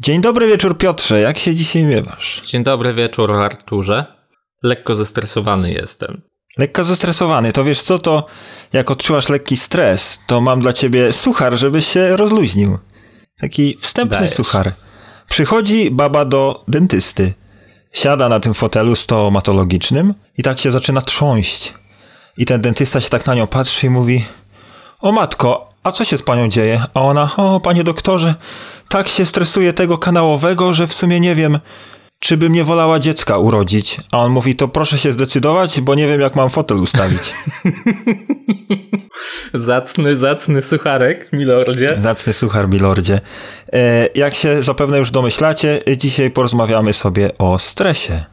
Dzień dobry wieczór Piotrze, jak się dzisiaj miewasz? Dzień dobry wieczór Arturze. Lekko zestresowany jestem. Lekko zestresowany, to wiesz co, to jak odczuwasz lekki stres, to mam dla ciebie suchar, żebyś się rozluźnił. Taki wstępny Dajesz. suchar. Przychodzi baba do dentysty. Siada na tym fotelu stomatologicznym i tak się zaczyna trząść. I ten dentysta się tak na nią patrzy i mówi: O matko, a co się z panią dzieje? A ona: O, panie doktorze, tak się stresuje tego kanałowego, że w sumie nie wiem, czy by mnie wolała dziecka urodzić. A on mówi: To proszę się zdecydować, bo nie wiem, jak mam fotel ustawić. Zacny, zacny sucharek, milordzie. Zacny suchar, milordzie. E, jak się zapewne już domyślacie, dzisiaj porozmawiamy sobie o stresie.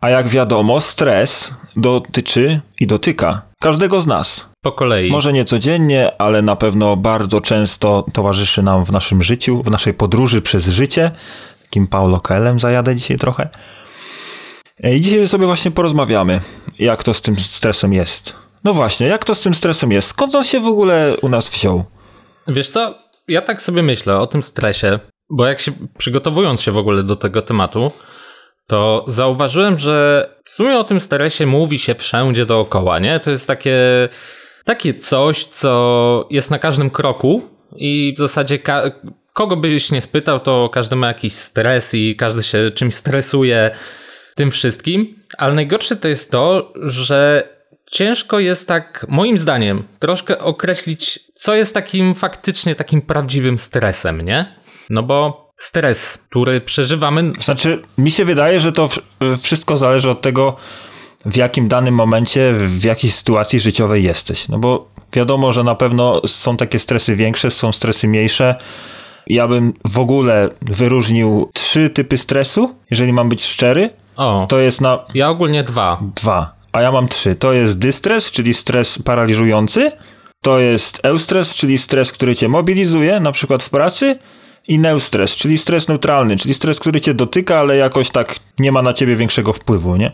A jak wiadomo, stres dotyczy i dotyka każdego z nas. Po kolei. Może nie codziennie, ale na pewno bardzo często towarzyszy nam w naszym życiu, w naszej podróży przez życie. Takim Paulo Coelhem zajadę dzisiaj trochę. E, I dzisiaj sobie właśnie porozmawiamy, jak to z tym stresem jest. No właśnie, jak to z tym stresem jest? Skąd on się w ogóle u nas wziął? Wiesz co, ja tak sobie myślę o tym stresie, bo jak się, przygotowując się w ogóle do tego tematu, to zauważyłem, że w sumie o tym stresie mówi się wszędzie dookoła, nie? To jest takie, takie coś, co jest na każdym kroku i w zasadzie ka- kogo byś nie spytał, to każdy ma jakiś stres i każdy się czymś stresuje tym wszystkim, ale najgorsze to jest to, że ciężko jest tak, moim zdaniem, troszkę określić, co jest takim faktycznie takim prawdziwym stresem, nie? No bo stres, który przeżywamy, Znaczy, mi się wydaje, że to wszystko zależy od tego, w jakim danym momencie, w jakiej sytuacji życiowej jesteś. No bo wiadomo, że na pewno są takie stresy większe, są stresy mniejsze. Ja bym w ogóle wyróżnił trzy typy stresu, jeżeli mam być szczery. o, To jest na ja ogólnie dwa. dwa, a ja mam trzy. To jest dystres, czyli stres paraliżujący. To jest eustres, czyli stres, który cię mobilizuje, na przykład w pracy. I neustres, czyli stres neutralny, czyli stres, który cię dotyka, ale jakoś tak nie ma na ciebie większego wpływu, nie?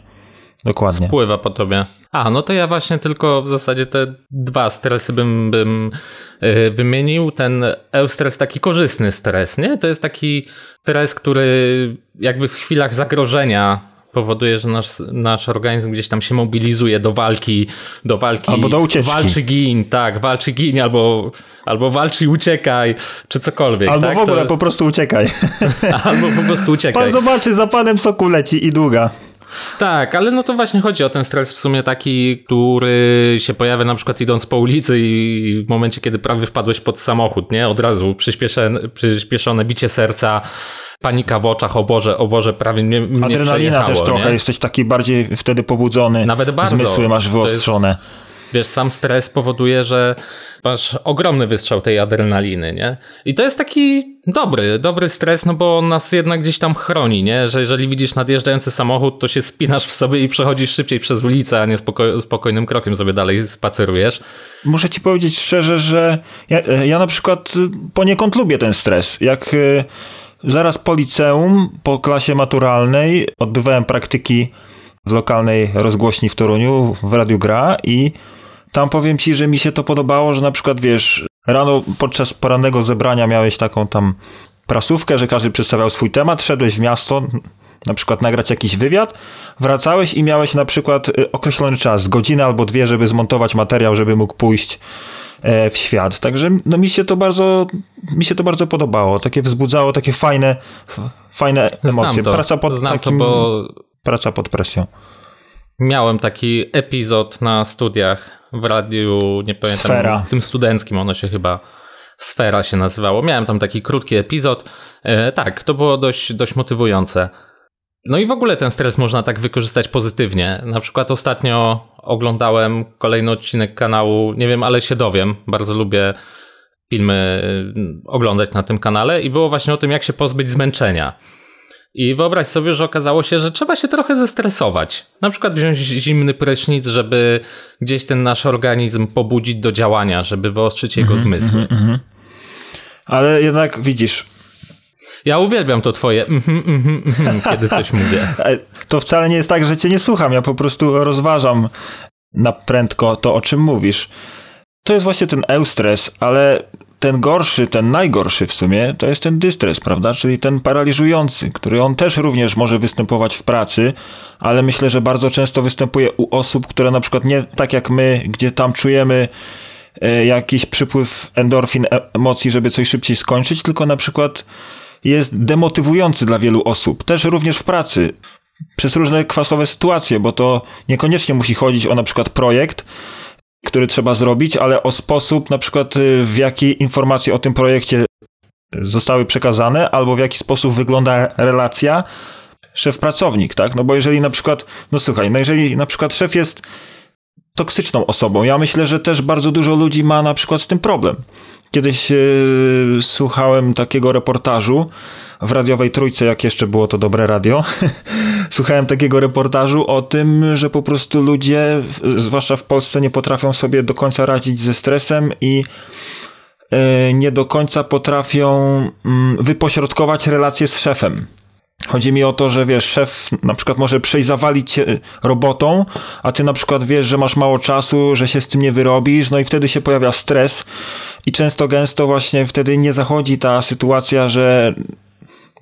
Dokładnie. Spływa po tobie. A, no to ja właśnie tylko w zasadzie te dwa stresy bym, bym yy, wymienił. Ten eustres, taki korzystny stres, nie? To jest taki stres, który jakby w chwilach zagrożenia powoduje, że nasz, nasz organizm gdzieś tam się mobilizuje do walki, do walki. Albo do ucieczki. Walczy gin, tak, walczy gin, albo, albo walczy i uciekaj, czy cokolwiek. Albo tak? w ogóle To- po prostu uciekaj. albo po prostu uciekaj. Pan zobaczy, za panem soku leci i długa. Tak, ale no to właśnie chodzi o ten stres w sumie taki, który się pojawia na przykład idąc po ulicy i w momencie, kiedy prawie wpadłeś pod samochód, nie? Od razu przyspieszone, przyspieszone bicie serca, panika w oczach, o Boże, o Boże, prawie mnie, mnie Adrenalina też trochę, nie? jesteś taki bardziej wtedy pobudzony. Nawet bardzo. Zmysły masz To wyostrzone. Wiesz, sam stres powoduje, że masz ogromny wystrzał tej adrenaliny, nie? I to jest taki dobry, dobry stres, no bo on nas jednak gdzieś tam chroni, nie? Że jeżeli widzisz nadjeżdżający samochód, to się spinasz w sobie i przechodzisz szybciej przez ulicę, a nie spoko- spokojnym krokiem sobie dalej spacerujesz. Muszę ci powiedzieć szczerze, że ja, ja na przykład poniekąd lubię ten stres. Jak y, zaraz po liceum, po klasie maturalnej odbywałem praktyki w lokalnej rozgłośni w Toruniu, w Radiu Gra i tam powiem ci, że mi się to podobało, że na przykład wiesz, rano podczas porannego zebrania miałeś taką tam prasówkę, że każdy przedstawiał swój temat, szedłeś w miasto, na przykład nagrać jakiś wywiad, wracałeś i miałeś na przykład y, określony czas, godzinę albo dwie, żeby zmontować materiał, żeby mógł pójść e, w świat. Także no, mi się to bardzo mi się to bardzo podobało. Takie wzbudzało takie fajne fajne emocje. Praca pod znam takim to, bo praca pod presją. miałem taki epizod na studiach w radiu, nie pamiętam, Sfera. tym studenckim ono się chyba Sfera się nazywało. Miałem tam taki krótki epizod. E, tak, to było dość, dość motywujące. No i w ogóle ten stres można tak wykorzystać pozytywnie. Na przykład ostatnio oglądałem kolejny odcinek kanału, nie wiem, ale się dowiem. Bardzo lubię filmy y, oglądać na tym kanale i było właśnie o tym, jak się pozbyć zmęczenia. I wyobraź sobie, że okazało się, że trzeba się trochę zestresować. Na przykład wziąć zimny prysznic, żeby gdzieś ten nasz organizm pobudzić do działania, żeby wyostrzyć jego zmysły. Mhm. Ale jednak widzisz, Ja uwielbiam to twoje mhm, mhm, mhm, kiedy coś mówię. e, to wcale nie jest tak, że cię nie słucham. Ja po prostu rozważam na prędko to, o czym mówisz. To jest właśnie ten eustres, ale ten gorszy, ten najgorszy w sumie, to jest ten dystres, prawda? Czyli ten paraliżujący, który on też również może występować w pracy, ale myślę, że bardzo często występuje u osób, które na przykład nie tak jak my, gdzie tam czujemy e, jakiś przypływ endorfin, e, emocji, żeby coś szybciej skończyć, tylko na przykład jest demotywujący dla wielu osób, też również w pracy, przez różne kwasowe sytuacje, bo to niekoniecznie musi chodzić o na przykład projekt, który trzeba zrobić, ale o sposób na przykład y, w jaki informacje o tym projekcie zostały przekazane, albo w jaki sposób wygląda relacja szef-pracownik, tak? No bo jeżeli na przykład, no słuchaj, no jeżeli na przykład szef jest toksyczną osobą, ja myślę, że też bardzo dużo ludzi ma na przykład z tym problem. Kiedyś yy, słuchałem takiego reportażu w radiowej trójce, jak jeszcze było to dobre radio. słuchałem takiego reportażu o tym, że po prostu ludzie, zwłaszcza w Polsce, nie potrafią sobie do końca radzić ze stresem i yy, nie do końca potrafią yy, wypośrodkować relacje z szefem. Chodzi mi o to, że wiesz, szef na przykład może przejść zawalić cię robotą, a ty na przykład wiesz, że masz mało czasu, że się z tym nie wyrobisz, no i wtedy się pojawia stres i często gęsto właśnie wtedy nie zachodzi ta sytuacja, że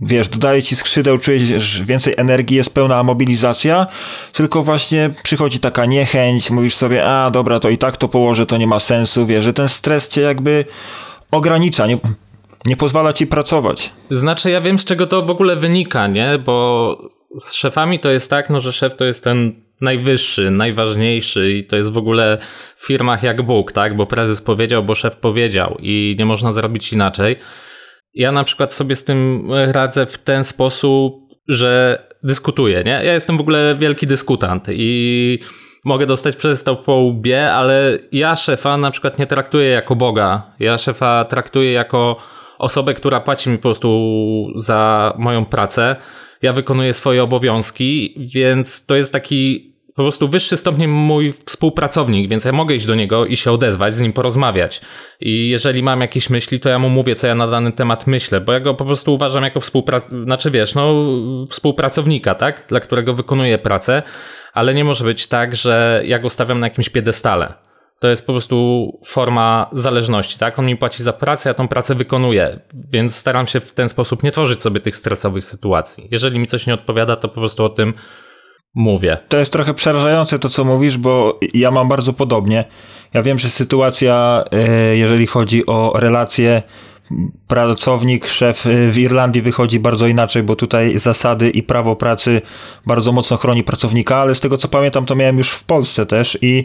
wiesz, dodaje ci skrzydeł, czujesz więcej energii, jest pełna mobilizacja, tylko właśnie przychodzi taka niechęć, mówisz sobie, a dobra, to i tak to położę, to nie ma sensu, wiesz, że ten stres cię jakby ogranicza, nie, nie pozwala ci pracować. Znaczy, ja wiem, z czego to w ogóle wynika, nie? Bo z szefami to jest tak, no, że szef to jest ten najwyższy, najważniejszy i to jest w ogóle w firmach jak Bóg, tak? Bo prezes powiedział, bo szef powiedział i nie można zrobić inaczej. Ja na przykład sobie z tym radzę w ten sposób, że dyskutuję, nie? Ja jestem w ogóle wielki dyskutant i mogę dostać przez to po łbie, ale ja szefa na przykład nie traktuję jako Boga. Ja szefa traktuję jako osobę, która płaci mi po prostu za moją pracę. Ja wykonuję swoje obowiązki, więc to jest taki po prostu wyższy stopień mój współpracownik, więc ja mogę iść do niego i się odezwać, z nim porozmawiać. I jeżeli mam jakieś myśli, to ja mu mówię, co ja na dany temat myślę, bo ja go po prostu uważam jako współpracownika, znaczy wiesz, no, współpracownika, tak? Dla którego wykonuję pracę, ale nie może być tak, że ja go stawiam na jakimś piedestale. To jest po prostu forma zależności, tak? On mi płaci za pracę, ja tą pracę wykonuję, więc staram się w ten sposób nie tworzyć sobie tych stresowych sytuacji. Jeżeli mi coś nie odpowiada, to po prostu o tym mówię. To jest trochę przerażające to, co mówisz, bo ja mam bardzo podobnie. Ja wiem, że sytuacja, e, jeżeli chodzi o relacje pracownik, szef e, w Irlandii wychodzi bardzo inaczej, bo tutaj zasady i prawo pracy bardzo mocno chroni pracownika, ale z tego co pamiętam, to miałem już w Polsce też i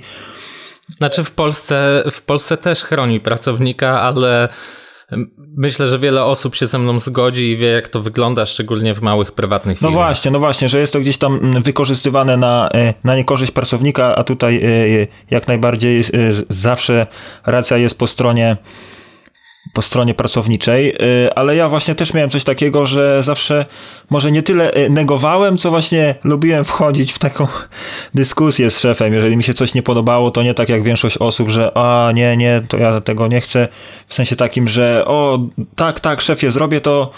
znaczy w Polsce, w Polsce też chroni pracownika, ale myślę, że wiele osób się ze mną zgodzi i wie, jak to wygląda, szczególnie w małych, prywatnych firmach. No właśnie, no właśnie, że jest to gdzieś tam wykorzystywane na, e, na niekorzyść pracownika, a tutaj e, e, jak najbardziej zawsze racja jest po stronie po stronie pracowniczej, y, ale ja właśnie też miałem coś takiego, że zawsze może nie tyle y, negowałem, co właśnie lubiłem wchodzić w taką dyskusję z szefem. Jeżeli mi się coś nie podobało, to nie tak jak większość osób, że a nie, nie, to ja tego nie chcę. W sensie takim, że o tak, tak, szefie, zrobię to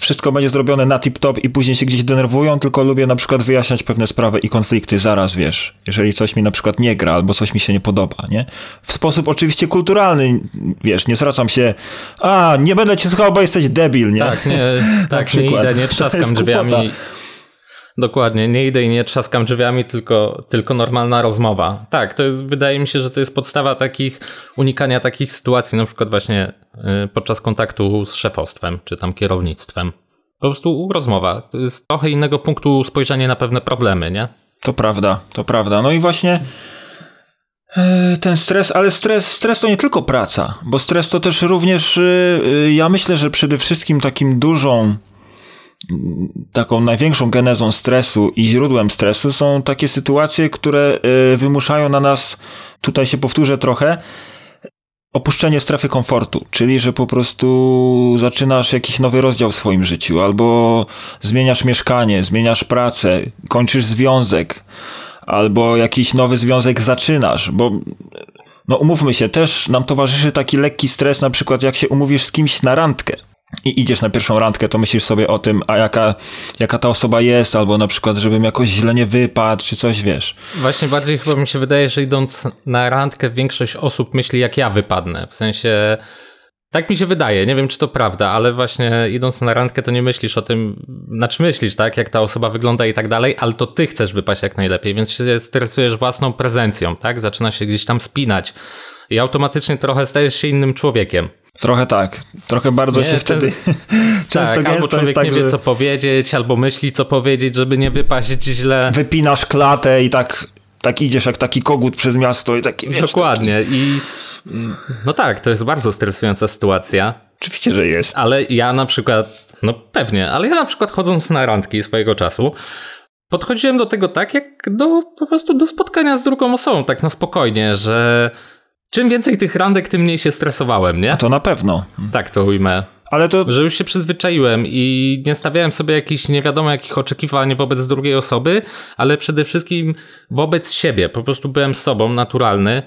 wszystko będzie zrobione na tip-top i później się gdzieś denerwują, tylko lubię na przykład wyjaśniać pewne sprawy i konflikty zaraz, wiesz, jeżeli coś mi na przykład nie gra albo coś mi się nie podoba, nie? W sposób oczywiście kulturalny, wiesz, nie zwracam się, a, nie będę cię słuchał, bo jesteś debil, nie? Tak, nie, tak, nie idę, nie trzaskam drzwiami. Dokładnie, nie idę i nie trzaskam drzwiami, tylko, tylko normalna rozmowa. Tak, to jest, wydaje mi się, że to jest podstawa takich, unikania takich sytuacji, na przykład właśnie y, podczas kontaktu z szefostwem, czy tam kierownictwem. Po prostu rozmowa. To jest trochę innego punktu spojrzenia na pewne problemy, nie? To prawda, to prawda. No i właśnie e, ten stres, ale stres, stres to nie tylko praca, bo stres to też również, y, y, ja myślę, że przede wszystkim takim dużą taką największą genezą stresu i źródłem stresu są takie sytuacje, które y, wymuszają na nas, tutaj się powtórzę trochę, opuszczenie strefy komfortu, czyli że po prostu zaczynasz jakiś nowy rozdział w swoim życiu, albo zmieniasz mieszkanie, zmieniasz pracę, kończysz związek, albo jakiś nowy związek zaczynasz, bo no umówmy się, też nam towarzyszy taki lekki stres, na przykład jak się umówisz z kimś na randkę i idziesz na pierwszą randkę, to myślisz sobie o tym, a jaka, jaka ta osoba jest, albo na przykład, żebym jakoś źle nie wypadł, czy coś, wiesz. Właśnie bardziej chyba mi się wydaje, że idąc na randkę większość osób myśli, jak ja wypadnę. W sensie Tak mi się wydaje, nie wiem czy to prawda, ale właśnie idąc na randkę to nie myślisz o tym, znaczy myślisz, tak, jak ta osoba wygląda i tak dalej, ale to ty chcesz wypaść jak najlepiej, więc się stresujesz własną prezencją, tak, zaczyna się gdzieś tam spinać i automatycznie trochę stajesz się innym człowiekiem. Trochę tak. Trochę bardzo nie, się wtedy często tak, albo człowiek tak, nie wie, co powiedzieć, albo myśli, co powiedzieć, żeby nie wypaść źle. Wypinasz klatę i tak, tak idziesz jak taki kogut przez miasto i taki, wiesz, Dokładnie. Taki... I no tak, to jest bardzo stresująca sytuacja. Oczywiście, że jest. Ale ja na przykład, no pewnie, ale ja na przykład chodząc na randki swojego czasu, podchodziłem do tego tak, jak do po prostu do spotkania z drugą osobą, tak na spokojnie, że czym więcej tych randek, tym mniej się stresowałem, nie? A to na pewno. Tak to ujmę. Ale to... Że już się przyzwyczaiłem i nie stawiałem sobie jakichś nie wiadomo jakich oczekiwań wobec drugiej osoby, ale przede wszystkim wobec siebie. Po prostu byłem sobą, naturalny.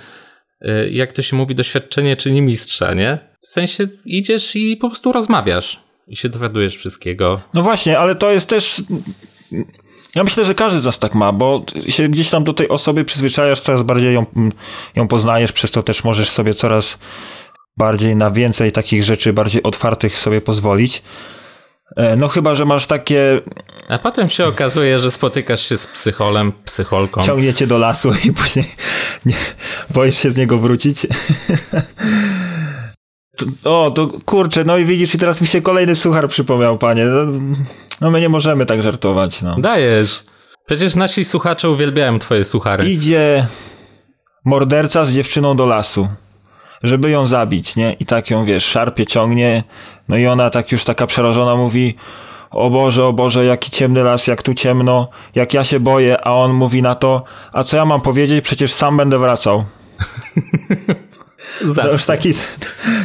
Y, jak to się mówi, doświadczenie czyni mistrza, nie? W sensie idziesz i po prostu rozmawiasz i się dowiadujesz wszystkiego. No właśnie, ale to jest też. Ja myślę, że każdy z nas tak ma, bo się gdzieś tam do tej osoby przyzwyczajasz, coraz bardziej ją, ją poznajesz, przez to też możesz sobie coraz bardziej na więcej takich rzeczy, bardziej otwartych sobie pozwolić. E, no chyba, że masz takie... A potem się okazuje, że spotykasz się z psycholem, psycholką. Ciągnie cię do lasu i później nie, boisz się z niego wrócić. O, to kurczę, no i widzisz, i teraz mi się kolejny suchar przypomniał, panie. No, no my nie możemy tak żartować, no. Dajesz. Przecież nasi słuchacze uwielbiają twoje suchary. Idzie morderca z dziewczyną do lasu żeby ją zabić, nie? I tak ją, wiesz, szarpie, ciągnie, no i ona tak już taka przerażona mówi, o Boże, o Boże, jaki ciemny las, jak tu ciemno, jak ja się boję, a on mówi na to, a co ja mam powiedzieć, przecież sam będę wracał. To już, taki,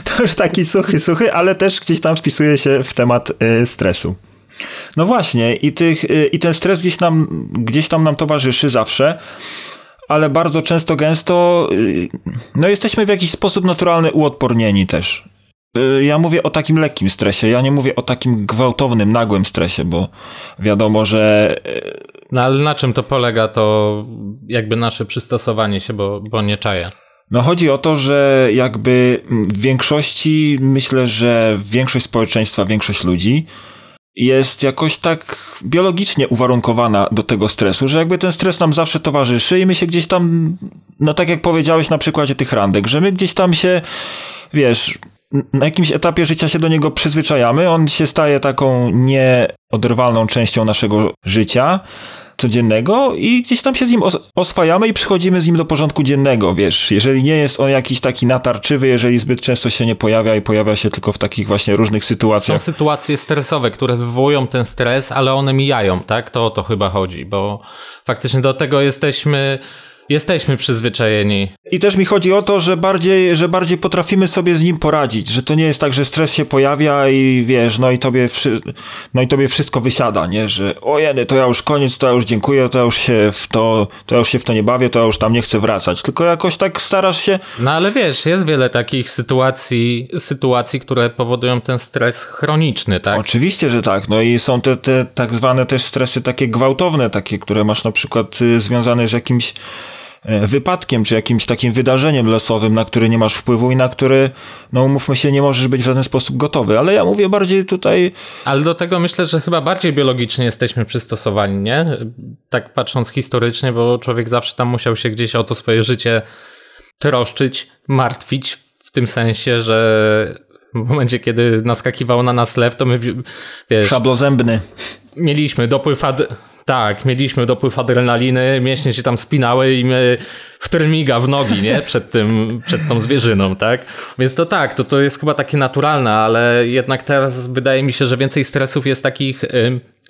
to już taki suchy, suchy, ale też gdzieś tam wpisuje się w temat y, stresu. No właśnie, i, tych, y, i ten stres gdzieś, nam, gdzieś tam nam towarzyszy zawsze ale bardzo często, gęsto, y, no jesteśmy w jakiś sposób naturalny uodpornieni też. Ja mówię o takim lekkim stresie, ja nie mówię o takim gwałtownym, nagłym stresie, bo wiadomo, że. No ale na czym to polega, to jakby nasze przystosowanie się, bo, bo nie czaję. No chodzi o to, że jakby w większości, myślę, że większość społeczeństwa, większość ludzi jest jakoś tak biologicznie uwarunkowana do tego stresu, że jakby ten stres nam zawsze towarzyszy i my się gdzieś tam, no tak jak powiedziałeś na przykładzie tych randek, że my gdzieś tam się, wiesz, na jakimś etapie życia się do niego przyzwyczajamy, on się staje taką nieoderwalną częścią naszego życia, codziennego i gdzieś tam się z nim oswajamy i przychodzimy z nim do porządku dziennego, wiesz. Jeżeli nie jest on jakiś taki natarczywy, jeżeli zbyt często się nie pojawia i pojawia się tylko w takich właśnie różnych sytuacjach. Są sytuacje stresowe, które wywołują ten stres, ale one mijają, tak? To o to chyba chodzi, bo faktycznie do tego jesteśmy Jesteśmy przyzwyczajeni. I też mi chodzi o to, że bardziej, że bardziej potrafimy sobie z nim poradzić, że to nie jest tak, że stres się pojawia i wiesz, no i tobie, no i tobie wszystko wysiada, nie, że ojeny, to ja już koniec, to ja już dziękuję, to ja już się w to, to ja już się w to nie bawię, to ja już tam nie chcę wracać, tylko jakoś tak starasz się... No ale wiesz, jest wiele takich sytuacji, sytuacji, które powodują ten stres chroniczny, tak? Oczywiście, że tak, no i są te, te tak zwane też stresy takie gwałtowne, takie, które masz na przykład y, związane z jakimś wypadkiem, czy jakimś takim wydarzeniem losowym, na który nie masz wpływu i na który, no umówmy się, nie możesz być w żaden sposób gotowy. Ale ja mówię bardziej tutaj... Ale do tego myślę, że chyba bardziej biologicznie jesteśmy przystosowani, nie? Tak patrząc historycznie, bo człowiek zawsze tam musiał się gdzieś o to swoje życie troszczyć, martwić, w tym sensie, że w momencie, kiedy naskakiwał na nas lew, to my, wiesz... Szablozębny. Mieliśmy dopływ ad tak, mieliśmy dopływ adrenaliny, mięśnie się tam spinały i my w termiga w nogi, nie? Przed tym, przed tą zwierzyną, tak? Więc to tak, to, to jest chyba takie naturalne, ale jednak teraz wydaje mi się, że więcej stresów jest takich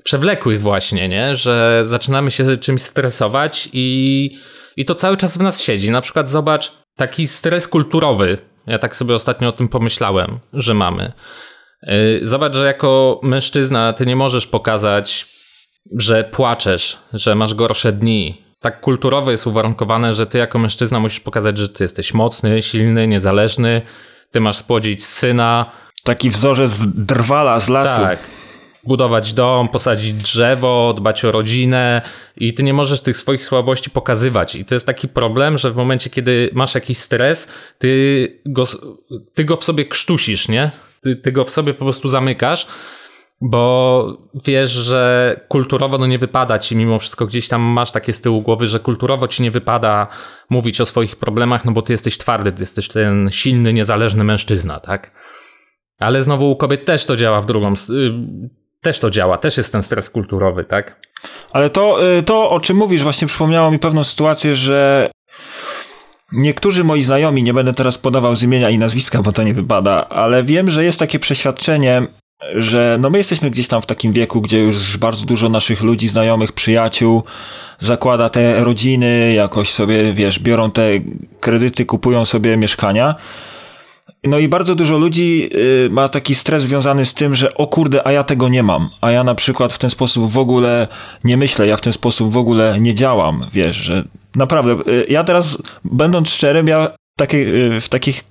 przewlekłych właśnie, nie? Że zaczynamy się czymś stresować i, i to cały czas w nas siedzi. Na przykład zobacz, taki stres kulturowy. Ja tak sobie ostatnio o tym pomyślałem, że mamy. Y, zobacz, że jako mężczyzna ty nie możesz pokazać że płaczesz, że masz gorsze dni. Tak kulturowo jest uwarunkowane, że ty jako mężczyzna musisz pokazać, że ty jesteś mocny, silny, niezależny, ty masz spłodzić syna. Taki wzorzec drwala z lasu. Tak. budować dom, posadzić drzewo, dbać o rodzinę i ty nie możesz tych swoich słabości pokazywać. I to jest taki problem, że w momencie, kiedy masz jakiś stres, ty go, ty go w sobie krztusisz, nie? Ty, ty go w sobie po prostu zamykasz, bo wiesz, że kulturowo no nie wypada ci, mimo wszystko gdzieś tam masz takie z tyłu głowy, że kulturowo ci nie wypada mówić o swoich problemach, no bo ty jesteś twardy, ty jesteś ten silny, niezależny mężczyzna, tak? Ale znowu u kobiet też to działa w drugą, y, też to działa, też jest ten stres kulturowy, tak? Ale to, y, to o czym mówisz, właśnie przypomniało mi pewną sytuację, że niektórzy moi znajomi, nie będę teraz podawał z imienia i nazwiska, bo to nie wypada, ale wiem, że jest takie przeświadczenie, że no my jesteśmy gdzieś tam w takim wieku, gdzie już bardzo dużo naszych ludzi, znajomych, przyjaciół zakłada te rodziny, jakoś sobie, wiesz, biorą te kredyty, kupują sobie mieszkania. No i bardzo dużo ludzi y, ma taki stres związany z tym, że o kurde, a ja tego nie mam. A ja na przykład w ten sposób w ogóle nie myślę, ja w ten sposób w ogóle nie działam, wiesz, że naprawdę, y, ja teraz, będąc szczerym, ja takie, y, w takich,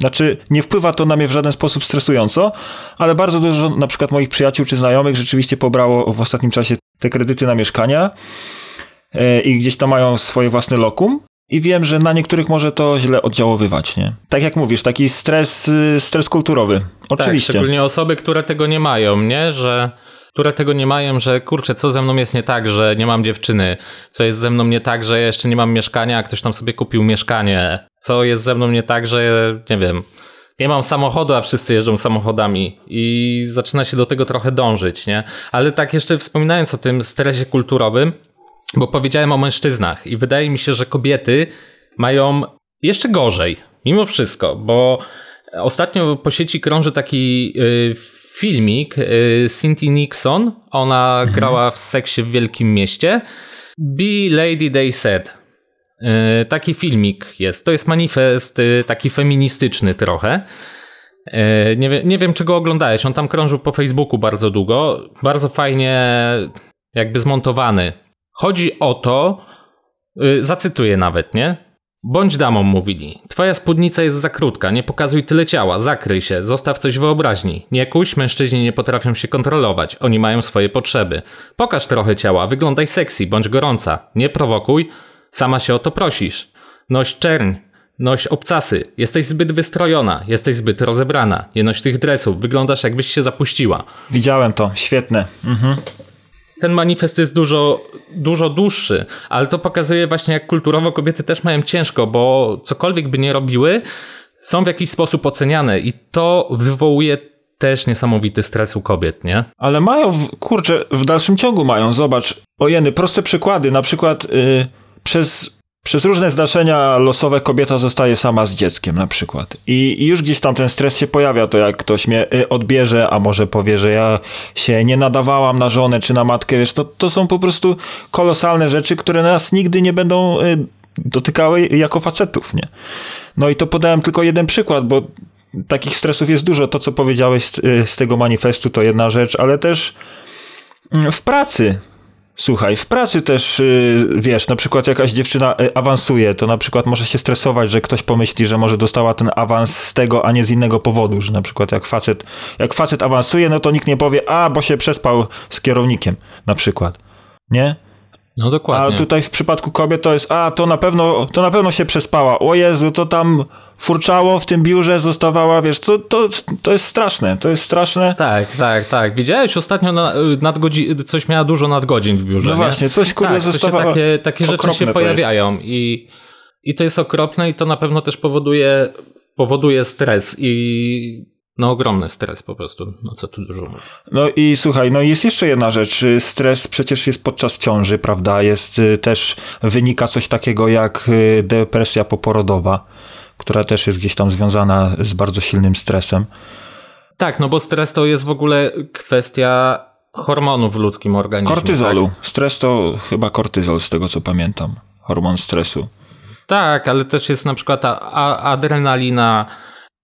znaczy nie wpływa to na mnie w żaden sposób stresująco, ale bardzo dużo na przykład moich przyjaciół czy znajomych rzeczywiście pobrało w ostatnim czasie te kredyty na mieszkania i gdzieś tam mają swoje własne lokum i wiem, że na niektórych może to źle oddziaływać, nie? Tak jak mówisz, taki stres, y, stres kulturowy. Oczywiście. Tak, szczególnie osoby, które tego nie mają, nie? Że które tego nie mają, że kurczę, co ze mną jest nie tak, że nie mam dziewczyny, co jest ze mną nie tak, że jeszcze nie mam mieszkania, a ktoś tam sobie kupił mieszkanie, co jest ze mną nie tak, że nie wiem, nie mam samochodu, a wszyscy jeżdżą samochodami i zaczyna się do tego trochę dążyć, nie? Ale tak jeszcze wspominając o tym stresie kulturowym, bo powiedziałem o mężczyznach i wydaje mi się, że kobiety mają jeszcze gorzej, mimo wszystko, bo ostatnio po sieci krąży taki y, filmik y, Cynthia Nixon, ona mhm. grała w seksie w Wielkim Mieście. Be Lady They Said. Y, taki filmik jest. To jest manifest y, taki feministyczny trochę. Y, nie, nie wiem, czego oglądałeś. On tam krążył po Facebooku bardzo długo. Bardzo fajnie jakby zmontowany. Chodzi o to, zacytuję nawet, nie? Bądź damą, mówili. Twoja spódnica jest za krótka, nie pokazuj tyle ciała, zakryj się, zostaw coś wyobraźni. Nie kuś, mężczyźni nie potrafią się kontrolować, oni mają swoje potrzeby. Pokaż trochę ciała, wyglądaj sexy, bądź gorąca. Nie prowokuj, sama się o to prosisz. Noś czerń, noś obcasy, jesteś zbyt wystrojona, jesteś zbyt rozebrana. Nie noś tych dresów, wyglądasz jakbyś się zapuściła. Widziałem to, świetne. Mhm ten manifest jest dużo, dużo dłuższy, ale to pokazuje właśnie, jak kulturowo kobiety też mają ciężko, bo cokolwiek by nie robiły, są w jakiś sposób oceniane i to wywołuje też niesamowity stres u kobiet, nie? Ale mają, kurczę, w dalszym ciągu mają, zobacz, ojeny, proste przykłady, na przykład yy, przez przez różne zdarzenia losowe kobieta zostaje sama z dzieckiem na przykład. I, I, już gdzieś tam ten stres się pojawia, to jak ktoś mnie y, odbierze, a może powie, że ja się nie nadawałam na żonę czy na matkę, wiesz, to, to są po prostu kolosalne rzeczy, które nas nigdy nie będą y, dotykały jako facetów, nie? No i to podałem tylko jeden przykład, bo takich stresów jest dużo. To, co powiedziałeś z, y, z tego manifestu, to jedna rzecz, ale też mm, w pracy Słuchaj, w pracy też, y, wiesz, na przykład jakaś dziewczyna y, awansuje, to na przykład może się stresować, że ktoś pomyśli, że może dostała ten awans z tego, a nie z innego powodu, że na przykład jak facet, jak facet awansuje, no to nikt nie powie, a, bo się przespał z kierownikiem, na przykład, nie? No dokładnie. A tutaj w przypadku kobiet to jest, a, to na pewno, to na pewno się przespała, o Jezu, to tam furczało w tym biurze, zostawała, wiesz, to, to, to jest straszne, to jest straszne. Tak, tak, tak. Widziałeś ostatnio na, nadgodzi- coś miała dużo nadgodzin w biurze, No nie? właśnie, coś kurde tak, zostawała. Takie, takie rzeczy się pojawiają i, i to jest okropne i to na pewno też powoduje, powoduje stres i no ogromny stres po prostu, no co tu dużo mówić. No i słuchaj, no jest jeszcze jedna rzecz, stres przecież jest podczas ciąży, prawda, jest y, też, wynika coś takiego jak y, depresja poporodowa która też jest gdzieś tam związana z bardzo silnym stresem. Tak, no bo stres to jest w ogóle kwestia hormonów w ludzkim organizmie. Kortyzolu. Tak? Stres to chyba kortyzol, z tego co pamiętam. Hormon stresu. Tak, ale też jest na przykład adrenalina,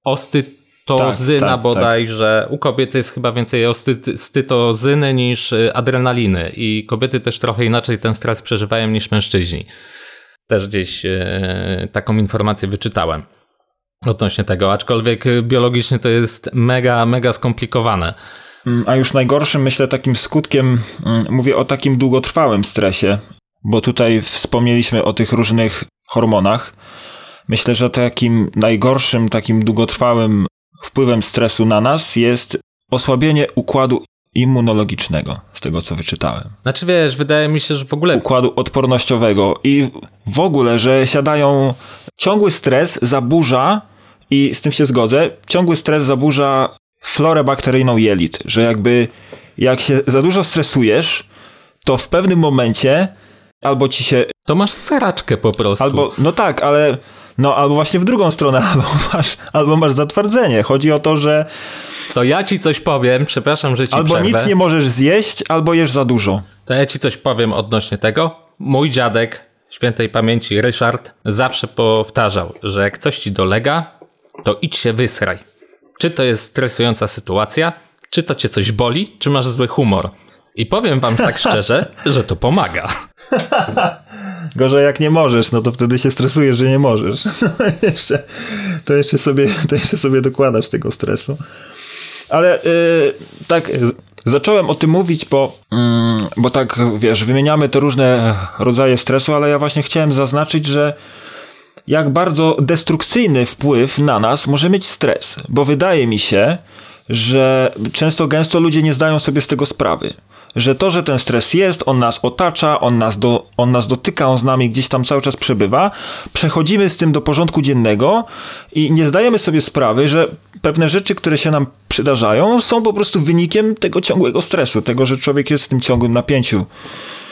ostytozyna tak, tak, bodajże. Tak. U kobiet jest chyba więcej ostytozyny niż y, adrenaliny i kobiety też trochę inaczej ten stres przeżywają niż mężczyźni. Też gdzieś e, taką informację wyczytałem odnośnie tego, aczkolwiek biologicznie to jest mega, mega skomplikowane. Mm, a już najgorszym, myślę, takim skutkiem, mm, mówię o takim długotrwałym stresie, bo tutaj wspomnieliśmy o tych różnych hormonach. Myślę, że takim najgorszym, takim długotrwałym wpływem stresu na nas jest osłabienie układu immunologicznego, z tego co wyczytałem. Znaczy wiesz, wydaje mi się, że w ogóle... Układu odpornościowego i w ogóle, że siadają... Ciągły stres zaburza, i z tym się zgodzę, ciągły stres zaburza florę bakteryjną jelit, że jakby jak się za dużo stresujesz, to w pewnym momencie albo ci się... To masz seraczkę po prostu. Albo, no tak, ale no albo właśnie w drugą stronę, albo masz, albo masz zatwardzenie. Chodzi o to, że... To ja ci coś powiem, przepraszam, że ci Albo przerwę. nic nie możesz zjeść, albo jesz za dużo. To ja ci coś powiem odnośnie tego. Mój dziadek, świętej pamięci Ryszard, zawsze powtarzał, że jak coś ci dolega, to idź się wysraj. Czy to jest stresująca sytuacja, czy to cię coś boli, czy masz zły humor. I powiem wam tak szczerze, że to pomaga. Gorzej jak nie możesz, no to wtedy się stresujesz, że nie możesz. jeszcze, to, jeszcze sobie, to jeszcze sobie dokładasz tego stresu. Ale yy, tak, zacząłem o tym mówić, bo, yy, bo tak, wiesz, wymieniamy te różne rodzaje stresu, ale ja właśnie chciałem zaznaczyć, że jak bardzo destrukcyjny wpływ na nas może mieć stres, bo wydaje mi się, że często gęsto ludzie nie zdają sobie z tego sprawy. Że to, że ten stres jest, on nas otacza, on nas, do, on nas dotyka, on z nami gdzieś tam cały czas przebywa, przechodzimy z tym do porządku dziennego i nie zdajemy sobie sprawy, że pewne rzeczy, które się nam przydarzają, są po prostu wynikiem tego ciągłego stresu, tego, że człowiek jest w tym ciągłym napięciu.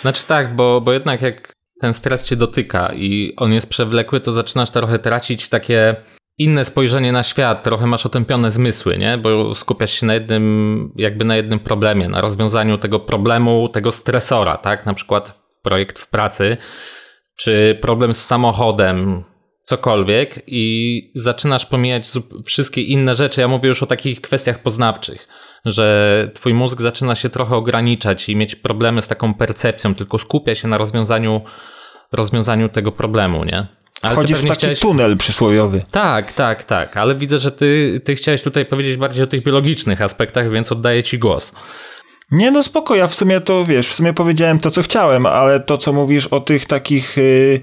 Znaczy tak, bo, bo jednak jak ten stres cię dotyka i on jest przewlekły, to zaczynasz trochę tracić takie inne spojrzenie na świat, trochę masz otępione zmysły, nie? Bo skupiasz się na jednym, jakby na jednym problemie, na rozwiązaniu tego problemu, tego stresora, tak? Na przykład projekt w pracy, czy problem z samochodem, cokolwiek i zaczynasz pomijać wszystkie inne rzeczy. Ja mówię już o takich kwestiach poznawczych, że twój mózg zaczyna się trochę ograniczać i mieć problemy z taką percepcją, tylko skupia się na rozwiązaniu, rozwiązaniu tego problemu, nie? Ale Chodzi w taki chciałeś... tunel przysłowiowy. Tak, tak, tak, ale widzę, że ty, ty chciałeś tutaj powiedzieć bardziej o tych biologicznych aspektach, więc oddaję ci głos. Nie, no spoko, ja w sumie to, wiesz, w sumie powiedziałem to, co chciałem, ale to, co mówisz o tych takich... Yy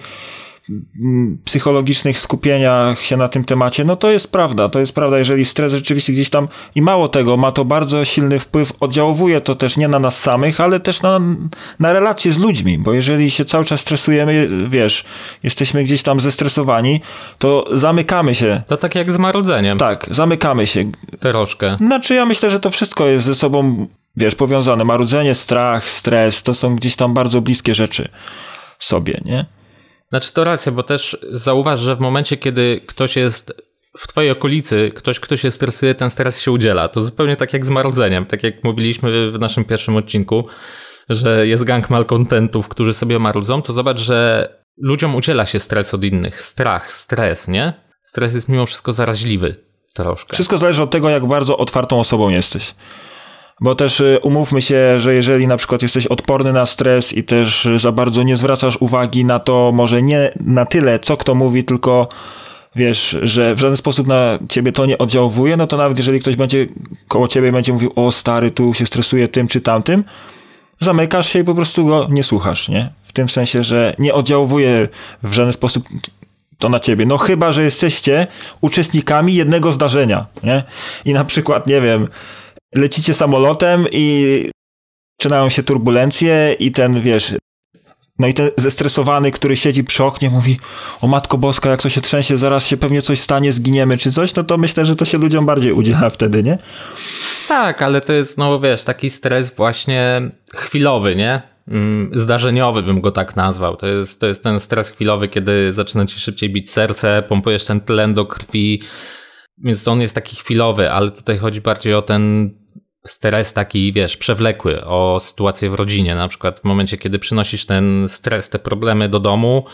psychologicznych skupieniach się na tym temacie, no to jest prawda, to jest prawda, jeżeli stres rzeczywiście gdzieś tam i mało tego, ma to bardzo silny wpływ, oddziałuje to też nie na nas samych, ale też na, na relacje z ludźmi, bo jeżeli się cały czas stresujemy, wiesz, jesteśmy gdzieś tam zestresowani, to zamykamy się. To tak jak z marudzeniem. Tak, zamykamy się. Troszkę. Znaczy ja myślę, że to wszystko jest ze sobą, wiesz, powiązane. Marudzenie, strach, stres, to są gdzieś tam bardzo bliskie rzeczy sobie, nie? Znaczy to racja, bo też zauważ, że w momencie, kiedy ktoś jest w twojej okolicy, ktoś, kto się stresuje, ten stres się udziela. To zupełnie tak jak z marodzeniem, tak jak mówiliśmy w naszym pierwszym odcinku, że jest gang malkontentów, którzy sobie marudzą, to zobacz, że ludziom udziela się stres od innych. Strach, stres, nie? Stres jest mimo wszystko zaraźliwy. Troszkę. Wszystko zależy od tego, jak bardzo otwartą osobą jesteś. Bo też y, umówmy się, że jeżeli na przykład jesteś odporny na stres i też za bardzo nie zwracasz uwagi na to, może nie na tyle, co kto mówi, tylko wiesz, że w żaden sposób na ciebie to nie oddziałuje, no to nawet jeżeli ktoś będzie koło ciebie będzie mówił, o stary, tu się stresuje tym czy tamtym, zamykasz się i po prostu go nie słuchasz, nie? W tym sensie, że nie oddziałuje w żaden sposób to na ciebie. No chyba, że jesteście uczestnikami jednego zdarzenia, nie? I na przykład, nie wiem, lecicie samolotem i zaczynają się turbulencje i ten, wiesz, no i ten zestresowany, który siedzi przy oknie, mówi: O matko boska, jak to się trzęsie, zaraz się pewnie coś stanie, zginiemy czy coś, no to myślę, że to się ludziom bardziej udziela wtedy, nie? Tak, ale to jest, no wiesz, taki stres właśnie chwilowy, nie? Mm, zdarzeniowy bym go tak nazwał. To jest, to jest ten stres chwilowy, kiedy zaczyna ci szybciej bić serce, pompujesz ten tlen do krwi, więc on jest taki chwilowy, ale tutaj chodzi bardziej o ten stres taki, wiesz, przewlekły, o sytuację w rodzinie. Na przykład w momencie, kiedy przynosisz ten stres, te problemy do domu,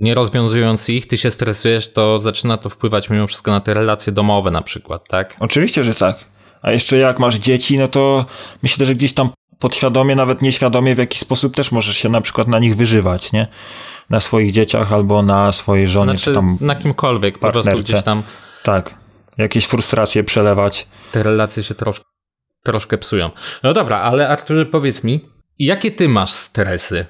nie rozwiązując ich, ty się stresujesz, to zaczyna to wpływać mimo wszystko na te relacje domowe na przykład, tak? Oczywiście, że tak. A jeszcze jak masz dzieci, no to myślę, że gdzieś tam podświadomie, nawet nieświadomie w jakiś sposób też możesz się na przykład na nich wyżywać, nie? Na swoich dzieciach albo na swojej żonie, znaczy, czy tam na kimkolwiek, po prostu gdzieś tam. Tak, jakieś frustracje przelewać. Te relacje się troszkę troszkę psują. No dobra, ale Arturze, powiedz mi, jakie ty masz stresy?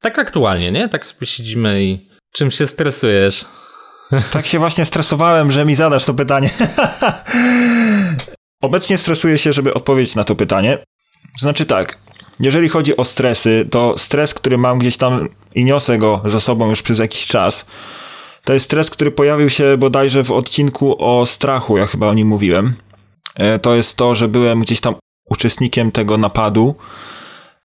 Tak aktualnie, nie? Tak sobie siedzimy i czym się stresujesz? Tak się właśnie stresowałem, że mi zadasz to pytanie. Obecnie stresuję się, żeby odpowiedzieć na to pytanie. Znaczy tak, jeżeli chodzi o stresy, to stres, który mam gdzieś tam i niosę go za sobą już przez jakiś czas, to jest stres, który pojawił się bodajże w odcinku o strachu, ja chyba o nim mówiłem. E, to jest to, że byłem gdzieś tam uczestnikiem tego napadu.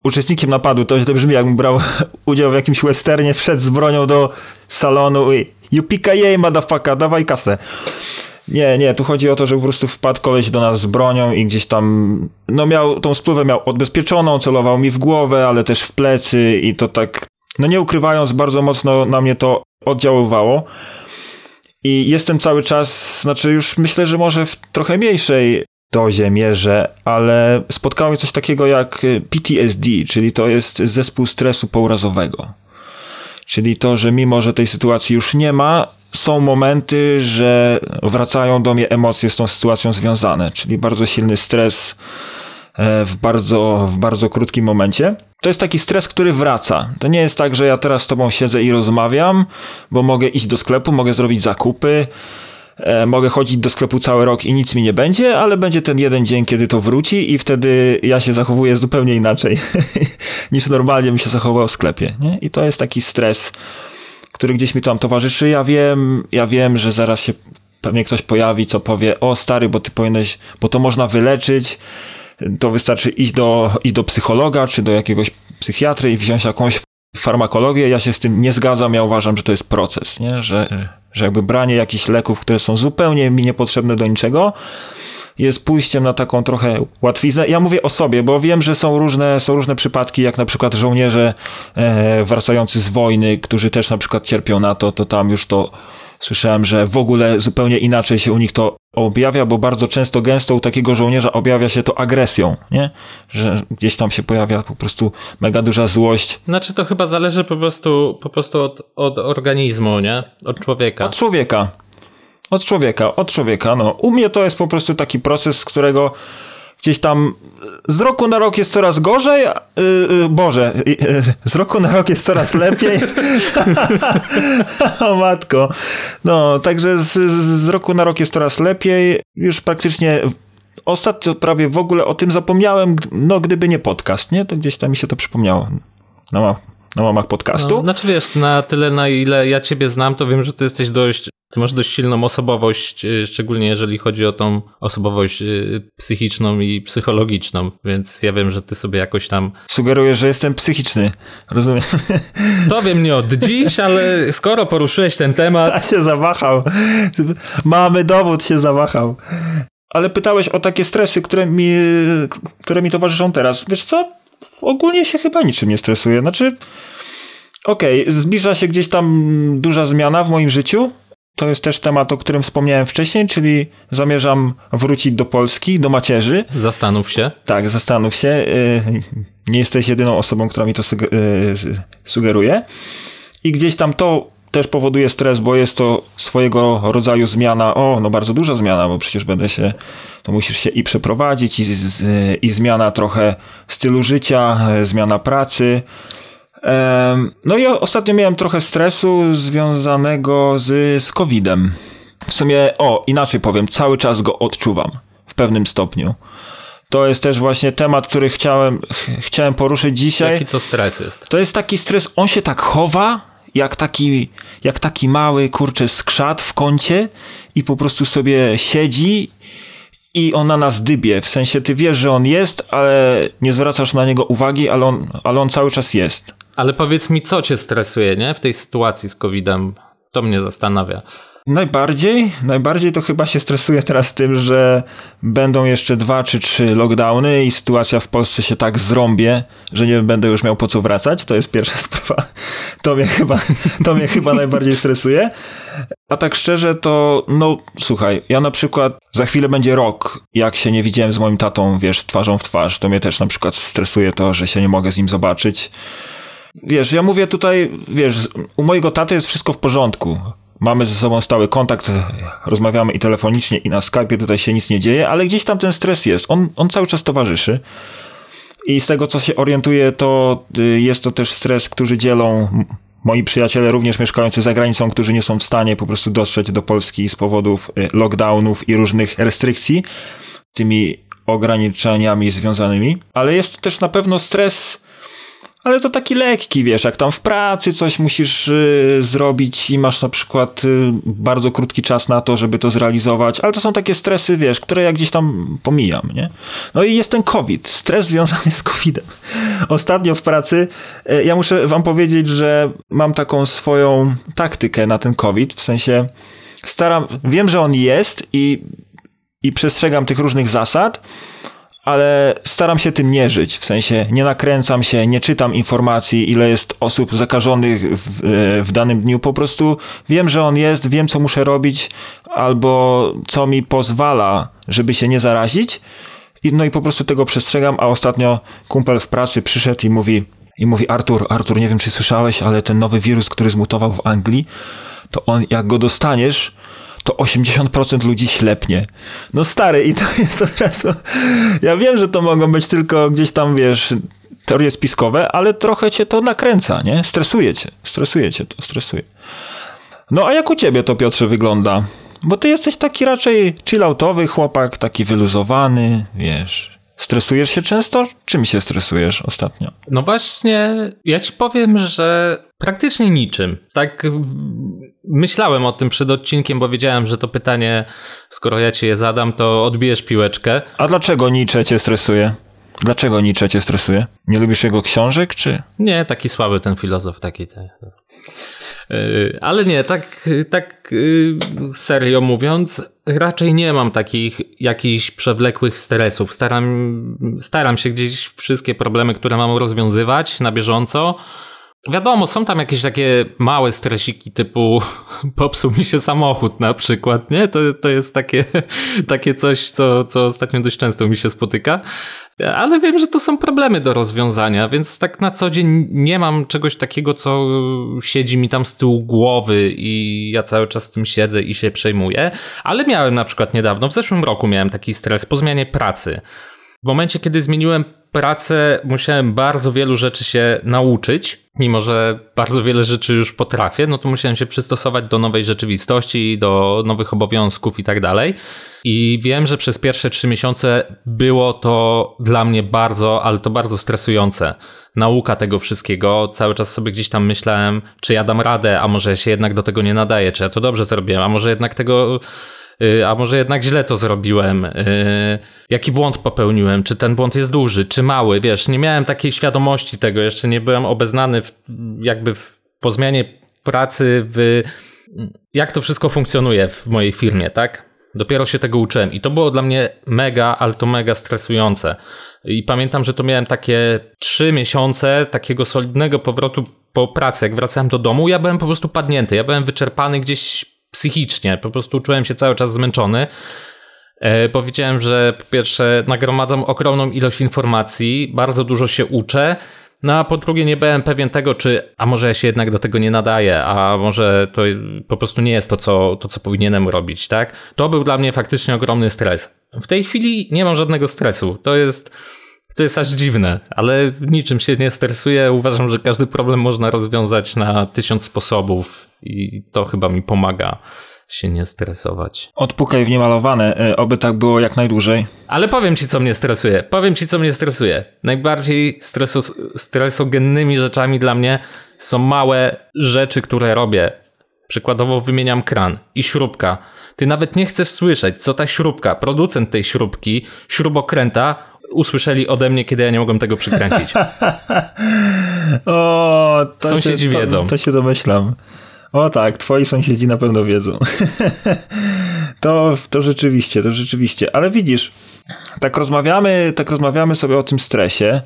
Uczestnikiem napadu to, to brzmi, jakbym brał udział w jakimś westernie, wszedł z bronią do salonu i you jej, motherfucker, dawaj kasę. Nie, nie, tu chodzi o to, że po prostu wpadł koleś do nas z bronią i gdzieś tam, no miał, tą spluwę miał odbezpieczoną, celował mi w głowę, ale też w plecy i to tak, no nie ukrywając, bardzo mocno na mnie to oddziaływało. I jestem cały czas, znaczy już myślę, że może w trochę mniejszej dozie, mierze, ale spotkało mnie coś takiego jak PTSD, czyli to jest zespół stresu pourazowego. Czyli to, że mimo, że tej sytuacji już nie ma, są momenty, że wracają do mnie emocje z tą sytuacją związane, czyli bardzo silny stres w bardzo, w bardzo krótkim momencie. To jest taki stres, który wraca. To nie jest tak, że ja teraz z tobą siedzę i rozmawiam, bo mogę iść do sklepu, mogę zrobić zakupy, e, mogę chodzić do sklepu cały rok i nic mi nie będzie, ale będzie ten jeden dzień, kiedy to wróci i wtedy ja się zachowuję zupełnie inaczej niż normalnie bym się zachował w sklepie. Nie? I to jest taki stres, który gdzieś mi tam towarzyszy. Ja wiem, ja wiem, że zaraz się pewnie ktoś pojawi, co powie, o stary, bo ty powinieneś, bo to można wyleczyć, to wystarczy iść do, iść do psychologa, czy do jakiegoś psychiatry i wziąć jakąś farmakologię. Ja się z tym nie zgadzam, ja uważam, że to jest proces, nie? Że, że jakby branie jakichś leków, które są zupełnie mi niepotrzebne do niczego, jest pójściem na taką trochę łatwiznę. Ja mówię o sobie, bo wiem, że są różne, są różne przypadki, jak na przykład żołnierze e, wracający z wojny, którzy też na przykład cierpią na to, to tam już to słyszałem, że w ogóle zupełnie inaczej się u nich to objawia, bo bardzo często, gęsto u takiego żołnierza objawia się to agresją, nie? Że gdzieś tam się pojawia po prostu mega duża złość. Znaczy to chyba zależy po prostu, po prostu od, od organizmu, nie? Od człowieka. Od człowieka. Od człowieka, od człowieka. No, u mnie to jest po prostu taki proces, z którego gdzieś tam z roku na rok jest coraz gorzej, yy, Boże, yy, z roku na rok jest coraz lepiej. o matko. No, także z, z roku na rok jest coraz lepiej. Już praktycznie ostatnio prawie w ogóle o tym zapomniałem, no gdyby nie podcast, nie? To gdzieś tam mi się to przypomniało. No, na łamach podcastu. No, znaczy wiesz, na tyle na ile ja ciebie znam, to wiem, że ty jesteś dość, ty masz dość silną osobowość, y, szczególnie jeżeli chodzi o tą osobowość y, psychiczną i psychologiczną, więc ja wiem, że ty sobie jakoś tam... Sugerujesz, że jestem psychiczny, rozumiem. To wiem nie od dziś, ale skoro poruszyłeś ten temat... A się zawahał. Mamy dowód, się zawahał. Ale pytałeś o takie stresy, które mi, które mi towarzyszą teraz. Wiesz co? Ogólnie się chyba niczym nie stresuję. Znaczy, okej, okay, zbliża się gdzieś tam duża zmiana w moim życiu. To jest też temat, o którym wspomniałem wcześniej, czyli zamierzam wrócić do Polski, do macierzy. Zastanów się. Tak, zastanów się. Y, nie jesteś jedyną osobą, która mi to y, sugeruje. I gdzieś tam to też powoduje stres, bo jest to swojego rodzaju zmiana, o, no bardzo duża zmiana, bo przecież będę się, to musisz się i przeprowadzić, i, i zmiana trochę stylu życia, zmiana pracy. No i ostatnio miałem trochę stresu związanego z, z COVID-em. W sumie, o, inaczej powiem, cały czas go odczuwam w pewnym stopniu. To jest też właśnie temat, który chciałem, chciałem poruszyć dzisiaj. Jaki to stres jest? To jest taki stres, on się tak chowa, jak taki, jak taki mały, kurczę, skrzat w kącie i po prostu sobie siedzi i on na nas dybie. W sensie ty wiesz, że on jest, ale nie zwracasz na niego uwagi, ale on, ale on cały czas jest. Ale powiedz mi, co cię stresuje, nie? W tej sytuacji z COVID-em. To mnie zastanawia. Najbardziej, najbardziej to chyba się stresuje teraz tym, że będą jeszcze dwa czy trzy lockdowny i sytuacja w Polsce się tak zrąbie, że nie będę już miał po co wracać. To jest pierwsza sprawa. To mnie chyba, to mnie chyba najbardziej stresuje. A tak szczerze to, no słuchaj, ja na przykład za chwilę będzie rok, jak się nie widziałem z moim tatą, wiesz, twarzą w twarz. To mnie też na przykład stresuje to, że się nie mogę z nim zobaczyć. Wiesz, ja mówię tutaj, wiesz, u mojego taty jest wszystko w porządku mamy ze sobą stały kontakt, rozmawiamy i telefonicznie, i na Skype'ie, tutaj się nic nie dzieje, ale gdzieś tam ten stres jest. On, on cały czas towarzyszy. I z tego, co się orientuję, to y, jest to też stres, który dzielą moi przyjaciele również mieszkający za granicą, którzy nie są w stanie po prostu dotrzeć do Polski z powodów y, lockdownów i różnych restrykcji, tymi ograniczeniami związanymi. Ale jest to też na pewno stres ale to taki lekki, wiesz, jak tam w pracy coś musisz y, zrobić i masz na przykład y, bardzo krótki czas na to, żeby to zrealizować, ale to są takie stresy, wiesz, które ja gdzieś tam pomijam, nie? No i jest ten COVID, stres związany z COVIDem. Ostatnio w pracy, y, ja muszę wam powiedzieć, że mam taką swoją taktykę na ten COVID, w sensie staram, wiem, że on jest i, i przestrzegam tych różnych zasad, ale staram się tym nie żyć, w sensie nie nakręcam się, nie czytam informacji, ile jest osób zakażonych w, w, danym dniu, po prostu wiem, że on jest, wiem, co muszę robić, albo co mi pozwala, żeby się nie zarazić, no i po prostu tego przestrzegam, a ostatnio kumpel w pracy przyszedł i mówi, i mówi Artur, Artur, nie wiem, czy słyszałeś, ale ten nowy wirus, który zmutował w Anglii, to on, jak go dostaniesz, to 80% ludzi ślepnie. No stary, i to jest od razu... Ja wiem, że to mogą być tylko gdzieś tam, wiesz, teorie spiskowe, ale trochę cię to nakręca, nie? Stresuje cię, stresuje cię to, stresuje. No a jak u ciebie to, Piotrze, wygląda? Bo ty jesteś taki raczej chilloutowy chłopak, taki wyluzowany, wiesz... Stresujesz się często? Czym się stresujesz ostatnio? No właśnie, ja ci powiem, że praktycznie niczym. Tak myślałem o tym przed odcinkiem, bo wiedziałem, że to pytanie, skoro ja ci je zadam, to odbijesz piłeczkę. A dlaczego Nietzsche cię stresuje? Dlaczego Nietzsche cię stresuje? Nie lubisz jego książek, czy? Nie, taki słaby ten filozof, taki. ten. E, ale nie, tak, tak e, serio mówiąc, raczej nie mam takich jakichś przewlekłych stresów. Staram, staram się gdzieś wszystkie problemy, które mam rozwiązywać na bieżąco. Wiadomo, są tam jakieś takie małe stresiki typu popsuł mi się samochód na przykład, nie? To, to jest takie, takie coś, co, co ostatnio dość często mi się spotyka. Ale wiem, że to są problemy do rozwiązania, więc tak na co dzień nie mam czegoś takiego, co siedzi mi tam z tyłu głowy i ja cały czas z tym siedzę i się przejmuję. Ale miałem na przykład niedawno, w zeszłym roku miałem taki stres po zmianie pracy. W momencie, kiedy zmieniłem pracę, musiałem bardzo wielu rzeczy się nauczyć, mimo że bardzo wiele rzeczy już potrafię, no to musiałem się przystosować do nowej rzeczywistości, do nowych obowiązków i tak dalej. I wiem, że przez pierwsze trzy miesiące było to dla mnie bardzo, ale to bardzo stresujące. Nauka tego wszystkiego, cały czas sobie gdzieś tam myślałem, czy ja dam radę, a może się jednak do tego nie nadaję, czy ja to dobrze zrobiłem, a może jednak tego a może jednak źle to zrobiłem, y, jaki błąd popełniłem, czy ten błąd jest duży, czy mały, wiesz, nie miałem takiej świadomości tego, jeszcze nie byłem obeznany w, jakby w, po zmianie pracy w jak to wszystko funkcjonuje w mojej firmie, tak? Dopiero się tego uczyłem i to było dla mnie mega, ale to mega stresujące. I pamiętam, że to miałem takie trzy miesiące takiego solidnego powrotu po pracy. Jak wracałem do domu, ja byłem po prostu padnięty. Ja byłem wyczerpany gdzieś psychicznie. Po prostu czułem się cały czas zmęczony. E, powiedziałem, że po pierwsze nagromadzam ogromną ilość informacji, bardzo dużo się uczę, no a po drugie nie byłem pewien tego, czy a może ja się jednak do tego nie nadaję, a może to po prostu nie jest to, co, to, co powinienem robić, tak? To był dla mnie faktycznie ogromny stres. W tej chwili nie mam żadnego stresu. To jest, to jest aż dziwne, ale niczym się nie stresuję. Uważam, że każdy problem można rozwiązać na tysiąc sposobów i to chyba mi pomaga się nie stresować. Odpukaj w niemalowane, oby tak było jak najdłużej. Ale powiem ci, co mnie stresuje. Powiem ci, co mnie stresuje. Najbardziej streso stresogennymi rzeczami dla mnie są małe rzeczy, które robię. Przykładowo wymieniam kran i śrubka. Ty nawet nie chcesz słyszeć, co ta śrubka, producent tej śrubki, śrubokręta, usłyszeli ode mnie, kiedy ja nie mogłem tego przykręcić. o, to Sąsiedzi się, to, wiedzą. To się domyślam. O tak, twoi sąsiedzi na pewno wiedzą. to, to rzeczywiście, to rzeczywiście. Ale widzisz, tak rozmawiamy, tak rozmawiamy sobie o tym stresie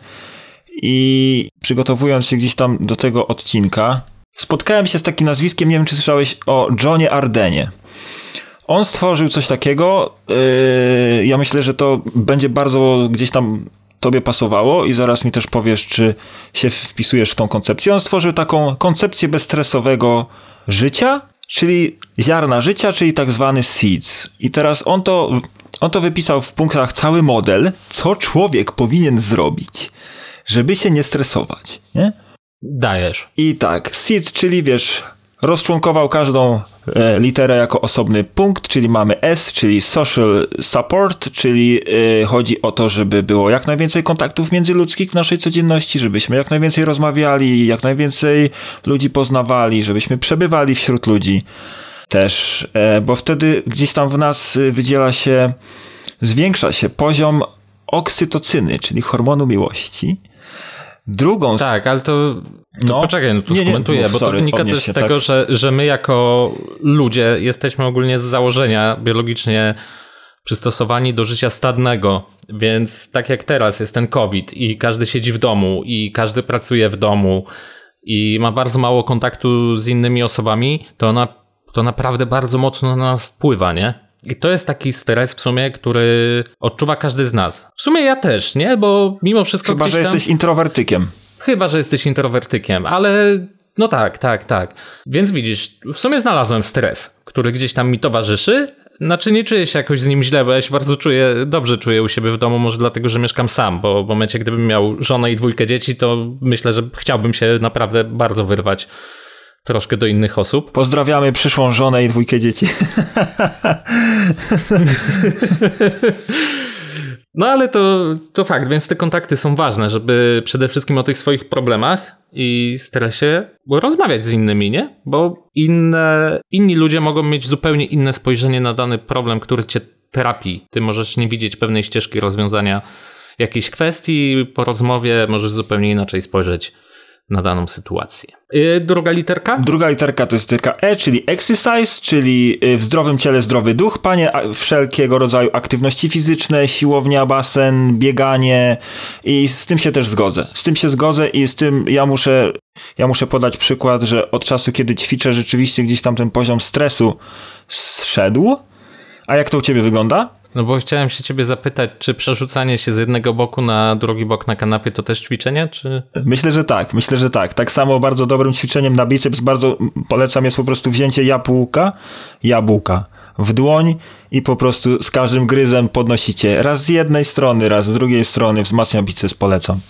i przygotowując się gdzieś tam do tego odcinka, spotkałem się z takim nazwiskiem, nie wiem czy słyszałeś o Johnie Ardenie. On stworzył coś takiego, yy, ja myślę, że to będzie bardzo gdzieś tam tobie pasowało i zaraz mi też powiesz, czy się wpisujesz w tą koncepcję. On stworzył taką koncepcję bezstresowego życia, czyli ziarna życia, czyli tak zwany seeds. I teraz on to, on to wypisał w punktach cały model, co człowiek powinien zrobić, żeby się nie stresować, nie? Dajesz. I tak, seeds, czyli wiesz, rozczłonkował każdą e, literę jako osobny punkt, czyli mamy S, czyli social support, czyli e, chodzi o to, żeby było jak najwięcej kontaktów międzyludzkich w naszej codzienności, żebyśmy jak najwięcej rozmawiali, jak najwięcej ludzi poznawali, żebyśmy przebywali wśród ludzi też, e, bo wtedy gdzieś tam w nas wydziela się, zwiększa się poziom oksytocyny, czyli hormonu miłości. Drugą. Tak, ale to. To no. Poczekaj, no tu nie, skomentuję, nie, bo sorry, to wynika też z tego, tak. że, że my jako ludzie jesteśmy ogólnie z założenia biologicznie przystosowani do życia stadnego. Więc tak jak teraz jest ten COVID i każdy siedzi w domu i każdy pracuje w domu i ma bardzo mało kontaktu z innymi osobami, to, na, to naprawdę bardzo mocno na nas wpływa, nie? I to jest taki stres w sumie, który odczuwa każdy z nas. W sumie ja też, nie? Bo mimo wszystko. Chyba, że tam... jesteś introwertykiem. Chyba, że jesteś introwertykiem, ale no tak, tak, tak. Więc widzisz, w sumie znalazłem stres, który gdzieś tam mi towarzyszy. Znaczy nie czuję się jakoś z nim źle, bo ja się bardzo czuję, dobrze czuję u siebie w domu, może dlatego, że mieszkam sam, bo w momencie, gdybym miał żonę i dwójkę dzieci, to myślę, że chciałbym się naprawdę bardzo wyrwać troszkę do innych osób. Pozdrawiamy przyszłą żonę i dwójkę dzieci. No ale to, to fakt, więc te kontakty są ważne, żeby przede wszystkim o tych swoich problemach i stresie rozmawiać z innymi, nie? Bo inne, inni ludzie mogą mieć zupełnie inne spojrzenie na dany problem, który cię trapi. Ty możesz nie widzieć pewnej ścieżki rozwiązania jakiejś kwestii, po rozmowie możesz zupełnie inaczej spojrzeć na daną sytuację. Y, druga literka? Druga literka to jest literka E, czyli exercise, czyli y, w zdrowym ciele zdrowy duch. Panie, wszelkiego rodzaju aktywności fizyczne, siłownia, basen, bieganie i z tym się też zgodzę. Z tym się zgodzę i z tym ja muszę, ja muszę podać przykład, że od czasu, kiedy ćwiczę, rzeczywiście gdzieś tam ten poziom stresu zszedł. A jak to u ciebie wygląda? No bo chciałem się ciebie zapytać, czy przerzucanie się z jednego boku na drugi bok na kanapie to też ćwiczenie, czy... Myślę, że tak, myślę, że tak. Tak samo bardzo dobrym ćwiczeniem na biceps, bardzo polecam jest po prostu wzięcie jabłka, jabłka w dłoń i po prostu z każdym gryzem podnosicie raz z jednej strony, raz z drugiej strony, wzmacnia biceps, polecam.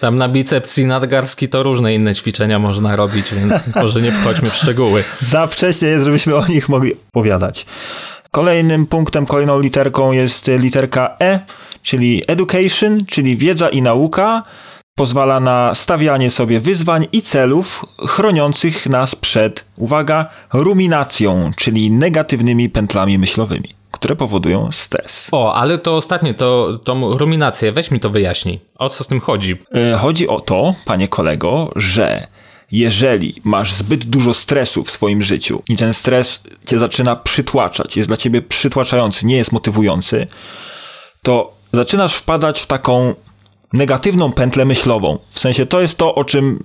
Tam na biceps i nadgarski to różne inne ćwiczenia można robić, więc może nie wchodźmy w szczegóły. Za wcześnie jest, żebyśmy o nich mogli opowiadać. Kolejnym punktem, kolejną literką jest literka E, czyli education, czyli wiedza i nauka. Pozwala na stawianie sobie wyzwań i celów chroniących nas przed, uwaga, ruminacją, czyli negatywnymi pętlami myślowymi, które powodują stres. O, ale to ostatnie, to, to ruminację, weź mi to wyjaśnij. O co z tym chodzi? E, chodzi o to, panie kolego, że jeżeli masz zbyt dużo stresu w swoim życiu i ten stres cię zaczyna przytłaczać, jest dla ciebie przytłaczający, nie jest motywujący, to zaczynasz wpadać w taką negatywną pętlę myślową. W sensie to jest to, o czym,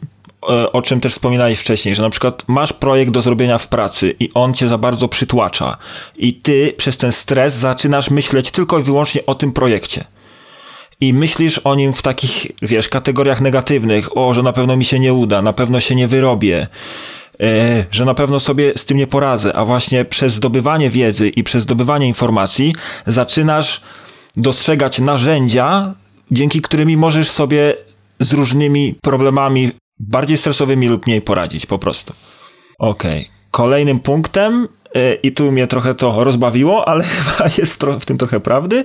e, o czym też wspominałeś wcześniej, że na przykład masz projekt do zrobienia w pracy i on cię za bardzo przytłacza i ty przez ten stres zaczynasz myśleć tylko i wyłącznie o tym projekcie i myślisz o nim w takich, wiesz, kategoriach negatywnych, o, że na pewno mi się nie uda, na pewno się nie wyrobię, e, że na pewno sobie z tym nie poradzę, a właśnie przez zdobywanie wiedzy i przez zdobywanie informacji zaczynasz dostrzegać narzędzia, dzięki którymi możesz sobie z różnymi problemami bardziej stresowymi lub mniej poradzić po prostu. Okej. Okay. Kolejnym punktem, e, i tu mnie trochę to rozbawiło, ale chyba jest w tym trochę prawdy,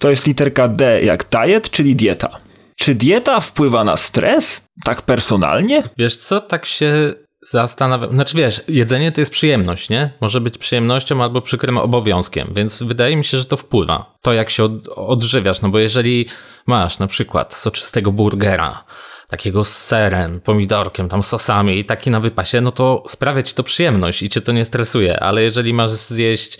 to jest literka D jak diet, czyli dieta. Czy dieta wpływa na stres? Tak personalnie? Wiesz co, tak się zastanawiam. Znaczy wiesz, jedzenie to jest przyjemność, nie? Może być przyjemnością albo przykrym obowiązkiem, więc wydaje mi się, że to wpływa. To jak się od, odżywiasz, no bo jeżeli masz na przykład soczystego burgera, takiego z serem, pomidorkiem, tam sosami i taki na wypasie, no to sprawia ci to przyjemność i cię to nie stresuje, ale jeżeli masz zjeść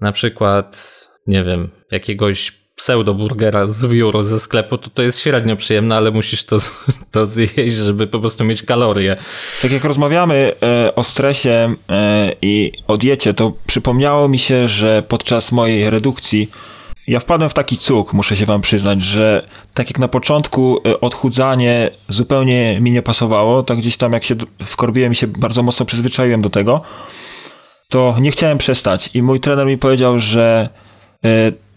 na przykład, nie wiem, jakiegoś pseudo-burgera z wiór ze sklepu, to to jest średnio przyjemne, ale musisz to, to zjeść, żeby po prostu mieć kalorie. Tak jak rozmawiamy e, o stresie e, i o diecie, to przypomniało mi się, że podczas mojej redukcji ja wpadłem w taki cuk, muszę się wam przyznać, że tak jak na początku e, odchudzanie zupełnie mi nie pasowało, tak gdzieś tam jak się wkorbiłem i się bardzo mocno przyzwyczaiłem do tego, to nie chciałem przestać. I mój trener mi powiedział, że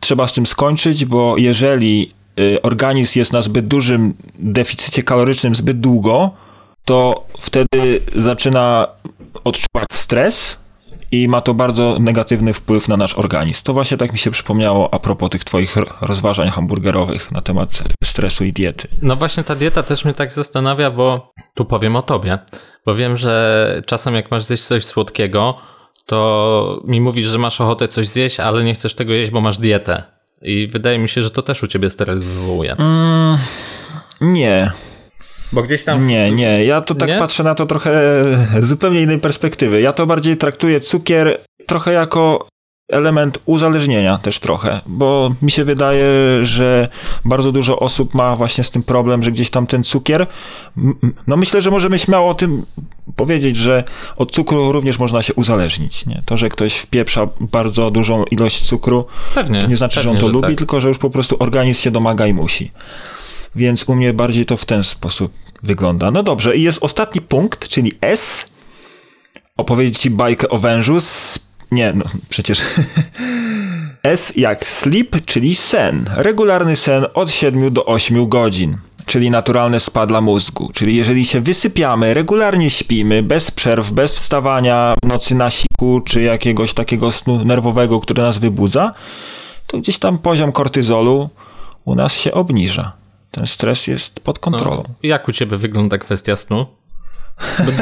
trzeba z tym skończyć, bo jeżeli y, organizm jest na zbyt dużym deficycie kalorycznym zbyt długo, to wtedy zaczyna odczuwać stres i ma to bardzo negatywny wpływ na nasz organizm. To właśnie tak mi się przypomniało a propos tych twoich rozważań hamburgerowych na temat stresu i diety. No właśnie ta dieta też mnie tak zastanawia, bo tu powiem o tobie, bo wiem, że czasem jak masz zjeść coś słodkiego, to mi mówisz, że masz ochotę coś zjeść, ale nie chcesz tego jeść, bo masz dietę. I wydaje mi się, że to też u ciebie stres wywołuje. Mm, nie. Bo gdzieś tam. Nie, nie. Ja to tak nie? patrzę na to trochę z zupełnie innej perspektywy. Ja to bardziej traktuję cukier trochę jako element uzależnienia też trochę, bo mi się wydaje, że bardzo dużo osób ma właśnie z tym problem, że gdzieś tam ten cukier, no myślę, że możemy śmiało o tym powiedzieć, że od cukru również można się uzależnić, nie? To, że ktoś wpieprza bardzo dużą ilość cukru, pewnie, to nie znaczy, pewnie, że on to że lubi, tak. tylko że już po prostu organizm się domaga i musi. Więc u mnie bardziej to w ten sposób wygląda. No dobrze, i jest ostatni punkt, czyli S. Opowiedzieć ci bajkę o wężu z... Nie, no przecież... S jak sleep, czyli sen. Regularny sen od 7 do 8 godzin, czyli naturalny spad dla mózgu. Czyli jeżeli się wysypiamy, regularnie śpimy, bez przerw, bez wstawania w nocy na siku, czy jakiegoś takiego snu nerwowego, który nas wybudza, to gdzieś tam poziom kortyzolu u nas się obniża. Ten stres jest pod kontrolą. No, jak u ciebie wygląda kwestia snu?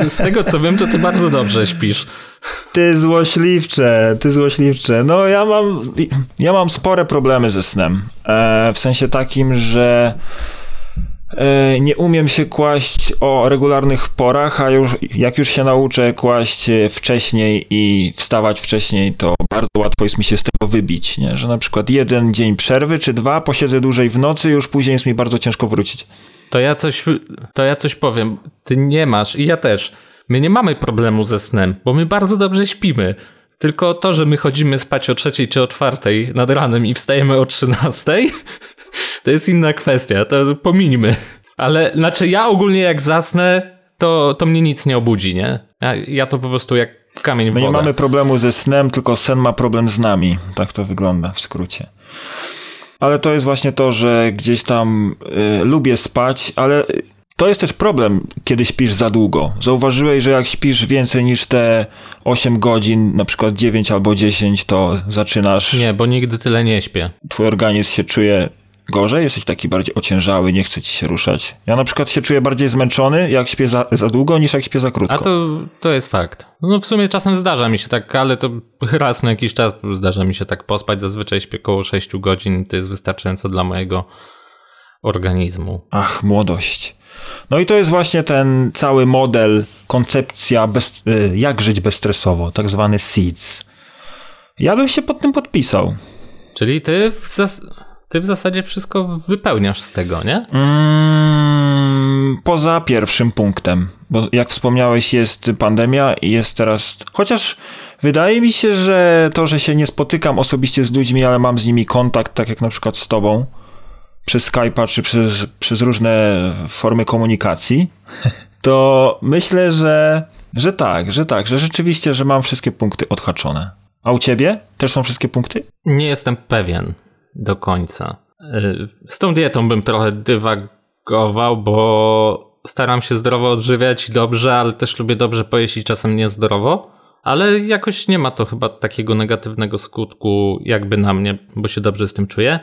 Z tego co wiem, to ty bardzo dobrze śpisz. Ty złośliwcze, ty złośliwcze. No ja mam, ja mam spore problemy ze snem. E, w sensie takim, że E, nie umiem się kłaść o regularnych porach, a już, jak już się nauczę kłaść wcześniej i wstawać wcześniej, to bardzo łatwo jest mi się z tego wybić, nie? że na przykład jeden dzień przerwy czy dwa, posiedzę dłużej w nocy, już później jest mi bardzo ciężko wrócić. To ja coś, to ja coś powiem. Ty nie masz i ja też. My nie mamy problemu ze snem, bo my bardzo dobrze śpimy. Tylko to, że my chodzimy spać o trzeciej czy o czwartej nad ranem i wstajemy o trzynastej, to jest inna kwestia, to pominimy. Ale znaczy ja ogólnie jak zasnę, to, to mnie nic nie obudzi, nie? Ja, ja to po prostu jak kamień w My nie mamy problemu ze snem, tylko sen ma problem z nami. Tak to wygląda w skrócie. Ale to jest właśnie to, że gdzieś tam y, lubię spać, ale to jest też problem, kiedy śpisz za długo. Zauważyłeś, że jak śpisz więcej niż te 8 godzin, na przykład 9 albo 10, to zaczynasz. Nie, bo nigdy tyle nie śpię. Twój organizm się czuje gorzej? Jesteś taki bardziej ociężały, nie chce ci się ruszać? Ja na przykład się czuję bardziej zmęczony, jak śpię za, za długo, niż jak śpię za krótko. A to, to jest fakt. No w sumie czasem zdarza mi się tak, ale to raz na jakiś czas zdarza mi się tak pospać. Zazwyczaj śpię około 6 godzin, to jest wystarczająco dla mojego organizmu. Ach, młodość. No i to jest właśnie ten cały model, koncepcja, bez, y, jak żyć bezstresowo, tak zwany SEEDS. Ja bym się pod tym podpisał. Czyli ty w zas ty w zasadzie wszystko wypełniasz z tego, nie? Mm, poza pierwszym punktem, bo jak wspomniałeś, jest pandemia i jest teraz. Chociaż wydaje mi się, że to, że się nie spotykam osobiście z ludźmi, ale mam z nimi kontakt, tak jak na przykład z tobą, przez Skype'a czy przez, przez różne formy komunikacji, to myślę, że, że tak, że tak, że rzeczywiście, że mam wszystkie punkty odhaczone. A u ciebie też są wszystkie punkty? Nie jestem pewien do końca. Y, z tą dietą bym trochę dywagował, bo staram się zdrowo odżywiać dobrze, ale też lubię dobrze pojeść i czasem niezdrowo. Ale jakoś nie ma to chyba takiego negatywnego skutku jakby na mnie, bo się dobrze z tym czuję.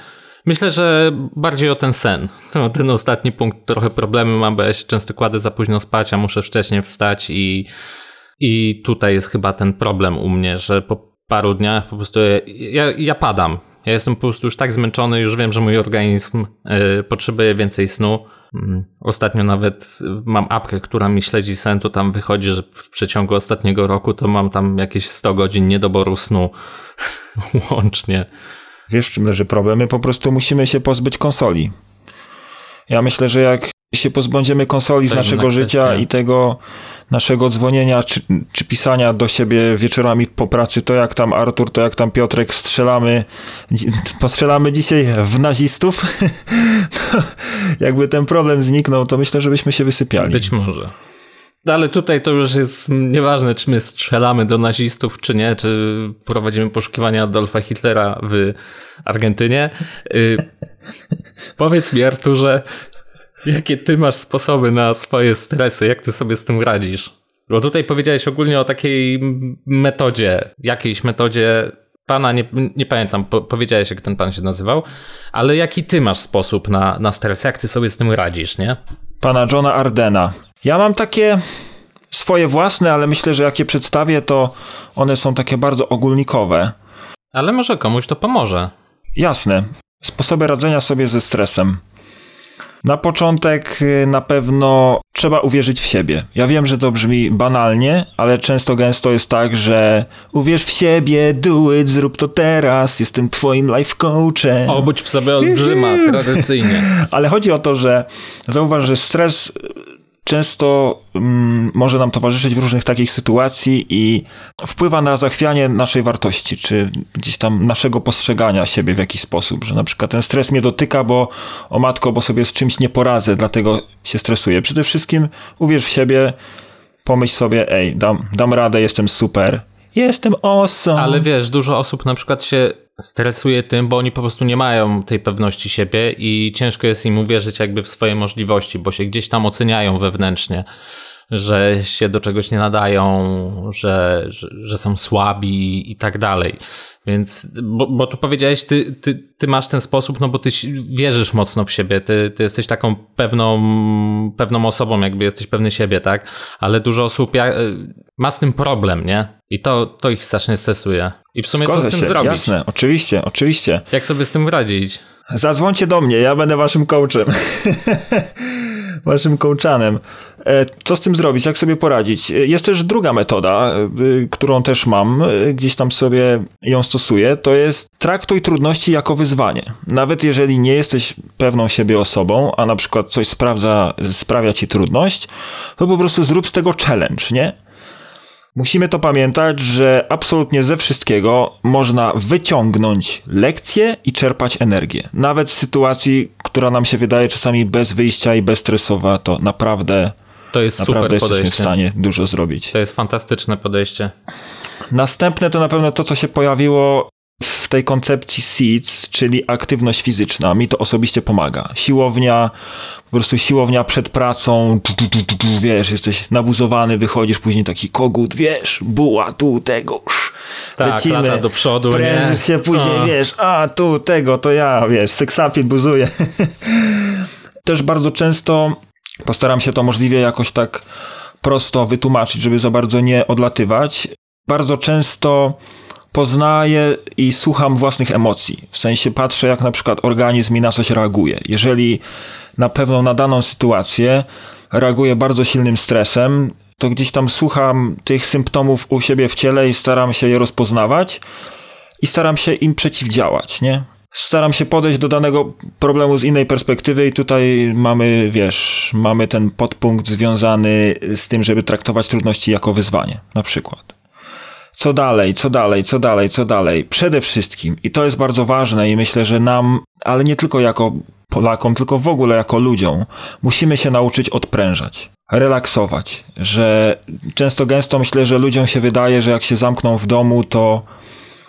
Myślę, że bardziej o ten sen. To ten ostatni punkt trochę problemy mam, bo ja się często kładę za późno spać, a muszę wcześniej wstać i, i tutaj jest chyba ten problem u mnie, że po paru dniach po prostu ja, ja padam. Ja jestem po prostu już tak zmęczony, już wiem, że mój organizm y, potrzebuje więcej snu. Mm, ostatnio nawet mam apkę, która mi śledzi sen, to tam wychodzi, że w przeciągu ostatniego roku to mam tam jakieś 100 godzin niedoboru snu łącznie. Wiesz, w czym leży problem? My po prostu musimy się pozbyć konsoli. Ja myślę, że jak się pozbędziemy konsoli z naszego życia i tego naszego dzwonienia czy, czy, pisania do siebie wieczorami po pracy, to jak tam Artur, to jak tam Piotrek strzelamy, postrzelamy dzisiaj w nazistów, jakby ten problem zniknął, to myślę, że byśmy się wysypiali. Być może. No ale tutaj to już jest nieważne, czy my strzelamy do nazistów, czy nie, czy prowadzimy poszukiwania Adolfa Hitlera w Argentynie. Y, powiedz mi, Arturze, jakie ty masz sposoby na swoje stresy? Jak ty sobie z tym radzisz? Bo tutaj powiedziałeś ogólnie o takiej metodzie, jakiejś metodzie pana, nie, nie pamiętam, po, powiedziałeś jak ten pan się nazywał, ale jaki ty masz sposób na, na stres? Jak ty sobie z tym radzisz, nie? Pana Johna Ardena. Ja mam takie swoje własne, ale myślę, że jak je przedstawię, to one są takie bardzo ogólnikowe. Ale może komuś to pomoże. Jasne. Sposoby radzenia sobie ze stresem. Na początek y, na pewno trzeba uwierzyć w siebie. Ja wiem, że to brzmi banalnie, ale często gęsto jest tak, że uwierz w siebie, do it, zrób to teraz, jestem twoim life coachem. Obudź w sobie olbrzyma, tradycyjnie. Ale chodzi o to, że zauważ, że stres często mm, może nam towarzyszyć w różnych takich sytuacji i wpływa na zachwianie naszej wartości, czy gdzieś tam naszego postrzegania siebie w jakiś sposób, że na przykład ten stres mnie dotyka, bo o matko, bo sobie z czymś nie poradzę, dlatego się stresuję. Przede wszystkim uwierz w siebie, pomyśl sobie, ej, dam, dam radę, jestem super, jestem awesome. Ale wiesz, dużo osób na przykład się stresuje tym, bo oni po prostu nie mają tej pewności siebie i ciężko jest im uwierzyć jakby w swoje możliwości, bo się gdzieś tam oceniają wewnętrznie, że się do czegoś nie nadają, że, że, że są słabi i tak dalej. Więc, bo, bo tu powiedziałeś, ty, ty, ty masz ten sposób, no bo ty wierzysz mocno w siebie, ty, ty jesteś taką pewną, pewną osobą, jakby jesteś pewny siebie, tak? Ale dużo osób ja, ma z tym problem, nie? I to, to ich strasznie stresuje. I w sumie Zgodzę co z tym się, zrobić? Jasne, oczywiście, oczywiście. Jak sobie z tym radzić? Zadzwońcie do mnie, ja będę waszym coachem. waszym coachanem. E, co z tym zrobić? Jak sobie poradzić? E, jest też druga metoda, e, którą też mam, gdzieś tam sobie ją stosuję, to jest traktuj trudności jako wyzwanie. Nawet jeżeli nie jesteś pewną siebie osobą, a na przykład coś sprawdza, sprawia ci trudność, to po prostu zrób z tego challenge, nie? Musimy to pamiętać, że absolutnie ze wszystkiego można wyciągnąć lekcje i czerpać energię. Nawet z sytuacji, która nam się wydaje czasami bez wyjścia i bezstresowa, to naprawdę, to jest naprawdę super jesteśmy podejście. w stanie dużo zrobić. To jest fantastyczne podejście. Następne to na pewno to, co się pojawiło w tej koncepcji SEEDS, czyli aktywność fizyczna. Mi to osobiście pomaga. Siłownia, po prostu siłownia przed pracą, tu, tu, tu, tu, wiesz, jesteś nabuzowany, wychodzisz, później taki kogut, wiesz, buła, tu, tego, sz, Tak, lecimy, do przodu, prężysz się, później, A. wiesz, a, tu, tego, to ja, wiesz, seksapit buzuję. Też bardzo często postaram się to możliwie jakoś tak prosto wytłumaczyć, żeby za bardzo nie odlatywać. Bardzo często poznaję i słucham własnych emocji. W sensie patrzę, jak na przykład organizm mi na coś reaguje. Jeżeli na pewną nadaną sytuację reaguje bardzo silnym stresem, to gdzieś tam słucham tych symptomów u siebie w ciele i staram się je rozpoznawać i staram się im przeciwdziałać, nie? Staram się podejść do danego problemu z innej perspektywy i tutaj mamy, wiesz, mamy ten podpunkt związany z tym, żeby traktować trudności jako wyzwanie, na przykład co dalej, co dalej, co dalej, co dalej. Przede wszystkim, i to jest bardzo ważne, i myślę, że nam, ale nie tylko jako Polakom, tylko w ogóle jako ludziom, musimy się nauczyć odprężać, relaksować. Że często gęsto myślę, że ludziom się wydaje, że jak się zamkną w domu, to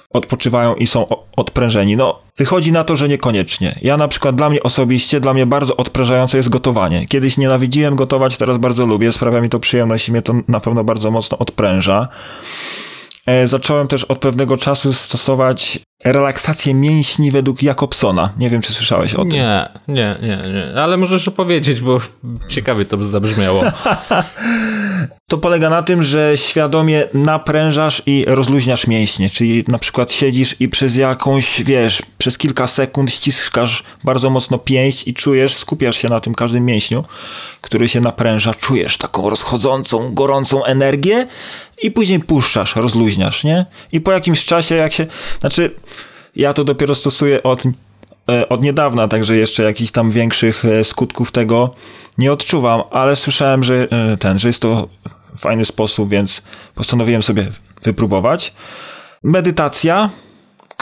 odpoczywają i są odprężeni. No, wychodzi na to, że niekoniecznie. Ja na przykład dla mnie osobiście, dla mnie bardzo odprężające jest gotowanie. Kiedyś nienawidziłem gotować, teraz bardzo lubię, sprawia mi to przyjemność i mnie to na pewno bardzo mocno odpręża. E, zacząłem też od pewnego czasu stosować relaksację mięśni według Jakobsona. Nie wiem, czy słyszałeś o tym. Nie, nie, nie, nie. Ale możesz opowiedzieć, bo ciekawie to by zabrzmiało. To polega na tym, że świadomie naprężasz i rozluźniasz mięśnie, czyli na przykład siedzisz i przez jakąś, wiesz, przez kilka sekund ściskasz bardzo mocno pięść i czujesz, skupiasz się na tym każdym mięśniu, który się napręża, czujesz taką rozchodzącą, gorącą energię i później puszczasz, rozluźniasz, nie? I po jakimś czasie, jak się, znaczy, ja to dopiero stosuję od od niedawna, także jeszcze jakichś tam większych skutków tego nie odczuwam, ale słyszałem, że ten, że jest to fajny sposób, więc postanowiłem sobie wypróbować. Medytacja,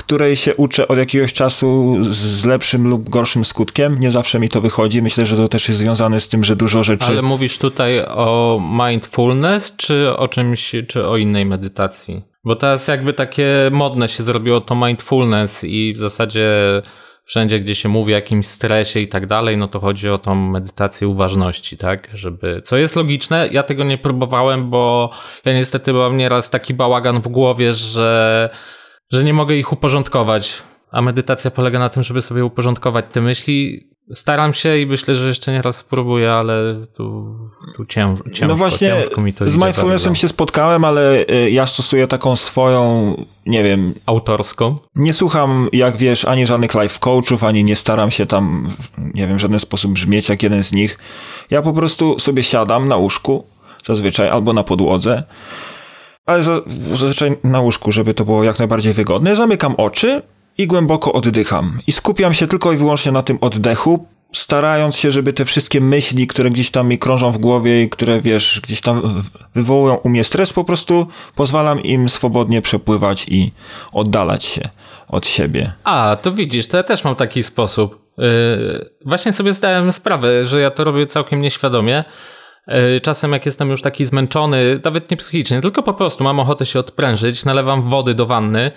której się uczę od jakiegoś czasu z lepszym lub gorszym skutkiem. Nie zawsze mi to wychodzi. Myślę, że to też jest związane z tym, że dużo rzeczy. Ale mówisz tutaj o mindfulness, czy o czymś, czy o innej medytacji? Bo teraz jakby takie modne się zrobiło to mindfulness i w zasadzie wszędzie, gdzie się mówi o jakimś stresie i tak dalej, no to chodzi o tą medytację uważności, tak? Żeby, co jest logiczne, ja tego nie próbowałem, bo ja niestety mam nieraz taki bałagan w głowie, że, że nie mogę ich uporządkować. A medytacja polega na tym, żeby sobie uporządkować te myśli. Staram się i myślę, że jeszcze nie raz spróbuję, ale tu, tu cięż, ciężko, No właśnie, ciężko mi to z mindfulnessem się spotkałem, ale y, ja stosuję taką swoją, nie wiem, Autorską. nie słucham, jak wiesz, ani żadnych life coachów, ani nie staram się tam, nie wiem, w żaden sposób brzmieć jak jeden z nich. Ja po prostu sobie siadam na łóżku, zazwyczaj, albo na podłodze, ale za- zazwyczaj na łóżku, żeby to było jak najbardziej wygodne. Zamykam oczy i głęboko oddycham. I skupiam się tylko i wyłącznie na tym oddechu, starając się, żeby te wszystkie myśli, które gdzieś tam mi krążą w głowie i które, wiesz, gdzieś tam wywołują u mnie stres, po prostu pozwalam im swobodnie przepływać i oddalać się od siebie. A, to widzisz, to ja też mam taki sposób. Yy, właśnie sobie zdałem sprawę, że ja to robię całkiem nieświadomie. Yy, czasem jak jestem już taki zmęczony, nawet nie psychicznie, tylko po prostu mam ochotę się odprężyć, nalewam wody do wanny,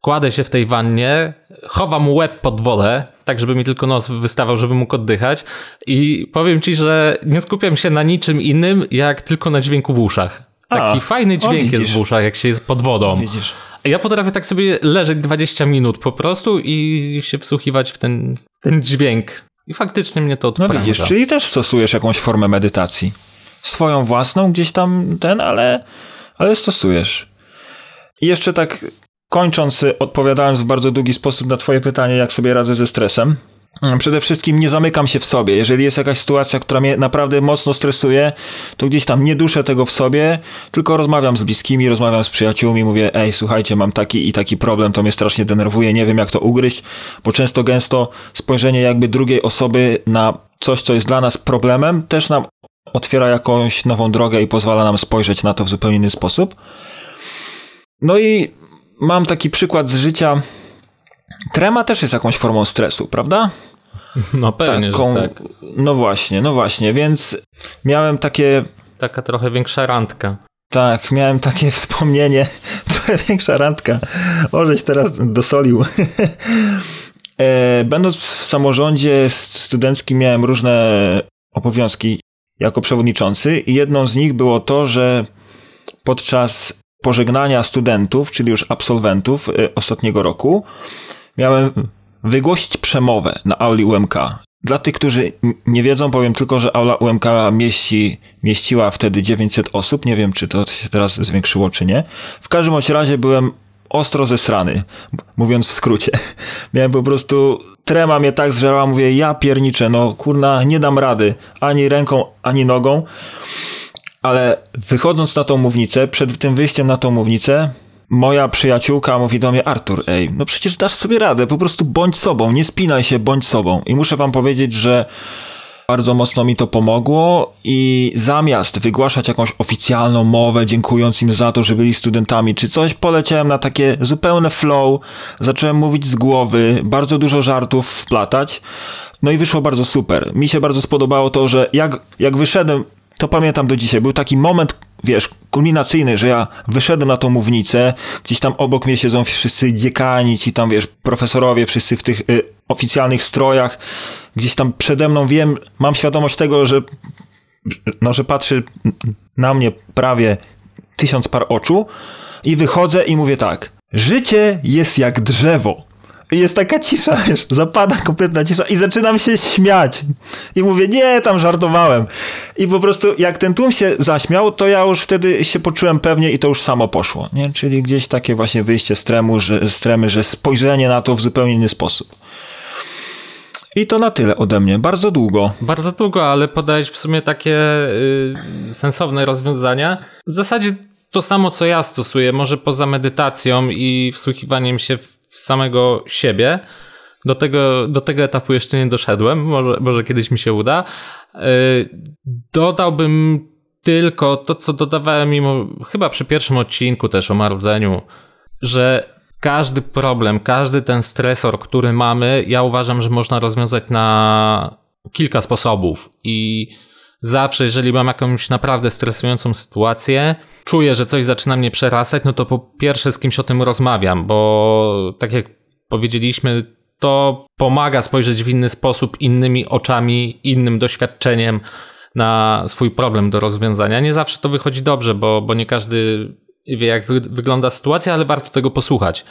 kładę się w tej wannie, chowam łeb pod wodę, tak żeby mi tylko nos wystawał, żeby mógł oddychać i powiem ci, że nie skupiam się na niczym innym, jak tylko na dźwięku w uszach. Taki A, fajny dźwięk jest w uszach, jak się jest pod wodą. Widzisz? Ja potrafię tak sobie leżeć 20 minut po prostu i się wsłuchiwać w ten, ten dźwięk. I faktycznie mnie to No odpręża. widzisz, czyli też stosujesz jakąś formę medytacji. Swoją własną gdzieś tam ten, ale, ale stosujesz. I jeszcze tak kończąc, y, odpowiadając w bardzo długi sposób na twoje pytanie, jak sobie radzę ze stresem. Mm, Przede wszystkim nie zamykam się w sobie. Jeżeli jest jakaś sytuacja, która mnie naprawdę mocno stresuje, to gdzieś tam nie duszę tego w sobie, tylko rozmawiam z bliskimi, rozmawiam z przyjaciółmi, mówię, ej, słuchajcie, mam taki i taki problem, to mnie strasznie denerwuje, nie wiem jak to ugryźć, bo często gęsto spojrzenie jakby drugiej osoby na coś, co jest dla nas problemem, też nam otwiera jakąś nową drogę i pozwala nam spojrzeć na to w zupełnie inny sposób. No i mam taki przykład z życia. Trema też jest jakąś formą stresu, prawda? No pewnie, Taką- tak. No właśnie, no właśnie, więc miałem takie, Taka trochę większa randka. tak, miałem takie wspomnienie, trochę większa randka, o, żeś teraz dosolił. E, Będąc w samorządzie studenckim miałem różne obowiązki jako przewodniczący i jedną z nich było to, że podczas pożegnania studentów, czyli już absolwentów e, ostatniego roku, miałem wygłosić przemowę na auli UMK. Dla tych, którzy nie wiedzą, powiem tylko, że aula UMK mieści, mieściła wtedy 900 osób. Nie wiem, czy to się teraz zwiększyło, czy nie. W każdym razie byłem ostro zesrany, m- mówiąc w skrócie. Miałem po prostu, trema mnie tak zżerała, mówię, ja pierniczę, no kurna, nie dam rady, ani ręką, ani nogą. Ale wychodząc na tą mównicę, przed tym wyjściem na tą mównicę, moja przyjaciółka mówi do mnie, Artur, ej, no przecież dasz sobie radę, po prostu bądź sobą, nie spinaj się, bądź sobą. I muszę wam powiedzieć, że bardzo mocno mi to pomogło i zamiast wygłaszać jakąś oficjalną mowę, dziękując im za to, że byli studentami czy coś, poleciałem na takie zupełne flow, zacząłem mówić z głowy, bardzo dużo żartów wplatać, no i wyszło bardzo super. Mi się bardzo spodobało to, że jak, jak wyszedłem, to pamiętam do dzisiaj, był taki moment, wiesz, kulminacyjny, że ja wyszedłem na tą mównicę, gdzieś tam obok mnie siedzą wszyscy dziekani, ci tam, wiesz, profesorowie, wszyscy w tych y, oficjalnych strojach, gdzieś tam przede mną wiem, mam świadomość tego, że no, że patrzy na mnie prawie tysiąc par oczu i wychodzę i mówię tak, życie jest jak drzewo. I jest taka cisza, wiesz, zapada kompletna cisza i zaczynam się śmiać. I mówię, nie, tam żartowałem. I po prostu jak ten tłum się zaśmiał, to ja już wtedy się poczułem pewnie i to już samo poszło. Nie? Czyli gdzieś takie właśnie wyjście z, tremu, że, z tremy, że spojrzenie na to w zupełnie inny sposób. I to na tyle ode mnie. Bardzo długo. Bardzo długo, ale podałeś w sumie takie y, sensowne rozwiązania. W zasadzie to samo, co ja stosuję, może poza medytacją i wsłuchiwaniem się w samego siebie. Do tego, do tego etapu jeszcze nie doszedłem, może, może kiedyś mi się uda. Y, dodałbym tylko to, co dodawałem mimo, chyba przy pierwszym odcinku też o marudzeniu, że każdy problem, każdy ten stresor, który mamy, ja uważam, że można rozwiązać na kilka sposobów i zawsze, jeżeli mam jakąś naprawdę stresującą sytuację, czuję, że coś zaczyna mnie przerasać, no to po pierwsze z kimś o tym rozmawiam, bo tak jak powiedzieliśmy, to pomaga spojrzeć w inny sposób, innymi oczami, innym doświadczeniem na swój problem do rozwiązania. Nie zawsze to wychodzi dobrze, bo, bo nie każdy wie, jak wy wygląda sytuacja, ale warto tego posłuchać.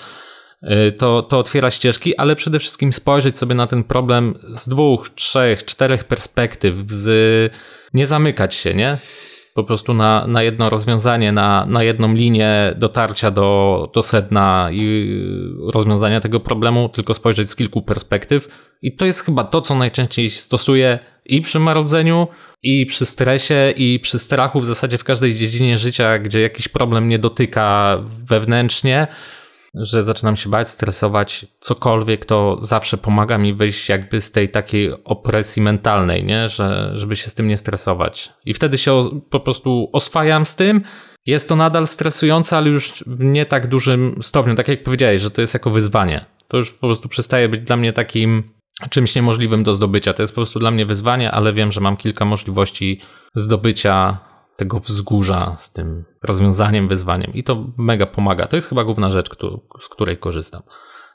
Y, to, to otwiera ścieżki, ale przede wszystkim spojrzeć sobie na ten problem z dwóch, trzech, czterech perspektyw, z nie zamykać się, nie? Po prostu na, na jedno rozwiązanie, na, na jedną linię dotarcia do, do sedna i rozwiązania tego problemu, tylko spojrzeć z kilku perspektyw. I to jest chyba to, co najczęściej stosuję i przy marudzeniu, i przy stresie, i przy strachu w zasadzie w każdej dziedzinie życia, gdzie jakiś problem mnie dotyka wewnętrznie, że zaczynam się bać, stresować, cokolwiek, to zawsze pomaga mi wyjść jakby z tej takiej opresji mentalnej, nie? Że, żeby się z tym nie stresować. I wtedy się po prostu oswajam z tym. Jest to nadal stresujące, ale już w nie tak dużym stopniu, tak jak powiedziałeś, że to jest jako wyzwanie. To już po prostu przestaje być dla mnie takim czymś niemożliwym do zdobycia. To jest po prostu dla mnie wyzwanie, ale wiem, że mam kilka możliwości zdobycia tego wzgórza z tym rozwiązaniem, wyzwaniem i to mega pomaga. To jest chyba główna rzecz, z której korzystam.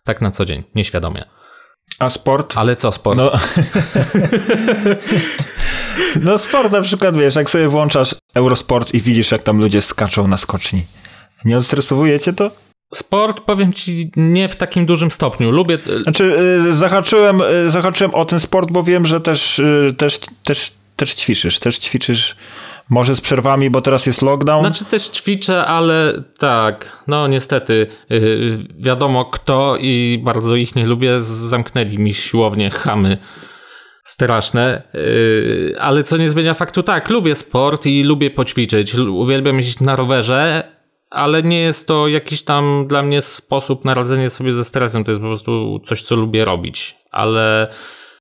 Tak na co dzień, nieświadomie. A sport? Ale co sport? No, no sport na przykład, wiesz, jak sobie włączasz Eurosport i widzisz, jak tam ludzie skaczą na skoczni. Nie odstresowujecie to? Sport, powiem ci, nie w takim dużym stopniu. Lubię. Znaczy, y, zahaczyłem, y, zahaczyłem o ten sport, bo wiem, że też, też, też, też ćwiczysz. Też ćwiczysz może z przerwami, bo teraz jest lockdown. Znaczy też ćwiczę, ale tak, no niestety wiadomo kto i bardzo ich nie lubię, zamknęli mi siłownie chamy straszne, ale co nie zmienia faktu, tak, lubię sport i lubię poćwiczyć, uwielbiam jeździć na rowerze, ale nie jest to jakiś tam dla mnie sposób na radzenie sobie ze stresem. To jest po prostu coś, co lubię robić. Ale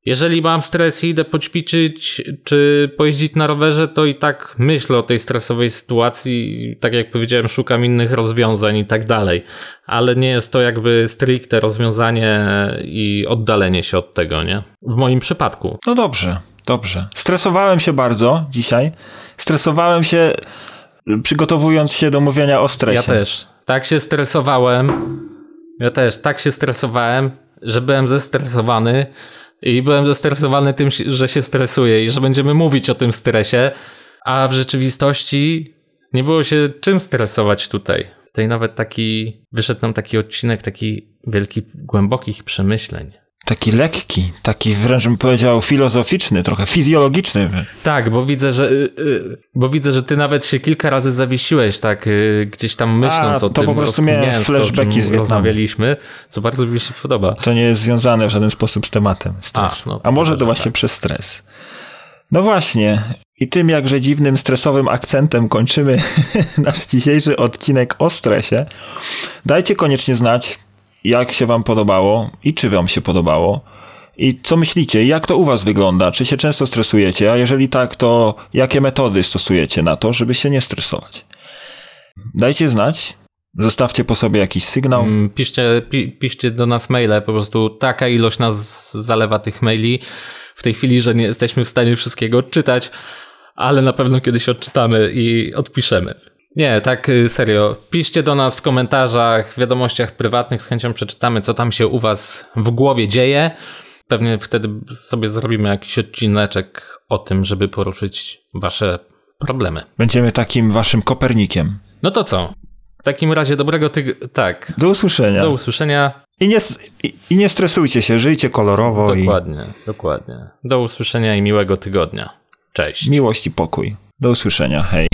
jeżeli mam stres i idę poćwiczyć czy pojeździć na rowerze, to i tak myślę o tej stresowej sytuacji. Tak jak powiedziałem, szukam innych rozwiązań i tak dalej. Ale nie jest to jakby stricte rozwiązanie i oddalenie się od tego, nie? W moim przypadku. No dobrze, dobrze. Stresowałem się bardzo dzisiaj. Stresowałem się przygotowując się do mówienia o stresie. Ja też. Tak się stresowałem. Ja też tak się stresowałem, że byłem zestresowany i byłem zestresowany tym, że się stresuję i że będziemy mówić o tym stresie, a w rzeczywistości nie było się czym stresować tutaj. Tutaj nawet taki, wyszedł nam taki odcinek taki wielki, głębokich przemyśleń taki lekki, taki wręcz bym powiedział filozoficzny, trochę fizjologiczny. Tak, bo widzę, że y, y, bo widzę, że ty nawet się kilka razy zawiesiłeś, tak y, gdzieś tam myśląc A, o to tym. po prostu miałem flashbacki to, z Wietnamu. Rozmawialiśmy, co bardzo mi się podoba. To nie jest związane w żaden sposób z tematem stresu. A, no, A może to właśnie tak. przez stres. No właśnie. I tym jakże dziwnym, stresowym akcentem kończymy nasz dzisiejszy odcinek o stresie. Dajcie koniecznie znać, jak się wam podobało i czy wam się podobało. I co myślicie, jak to u was wygląda? Czy się często stresujecie? A jeżeli tak, to jakie metody stosujecie na to, żeby się nie stresować? Dajcie znać. Zostawcie po sobie jakiś sygnał. Mm, piszcie, pi, piszcie do nas maile, po prostu taka ilość nas zalewa tych maili w tej chwili, że nie jesteśmy w stanie wszystkiego odczytać, ale na pewno kiedyś odczytamy i odpiszemy. Nie, tak y, serio. Piszcie do nas w komentarzach, w wiadomościach prywatnych, z chęcią przeczytamy, co tam się u Was w głowie dzieje. Pewnie wtedy sobie zrobimy jakiś odcineczek o tym, żeby poruszyć Wasze problemy. Będziemy takim Waszym Kopernikiem. No to co? W takim razie dobrego tygodnia. Tak. Do usłyszenia. Do usłyszenia. I nie, i, I nie stresujcie się, żyjcie kolorowo. Dokładnie, i... dokładnie. Do usłyszenia i miłego tygodnia. Cześć. Miłość i pokój. Do usłyszenia. Hej.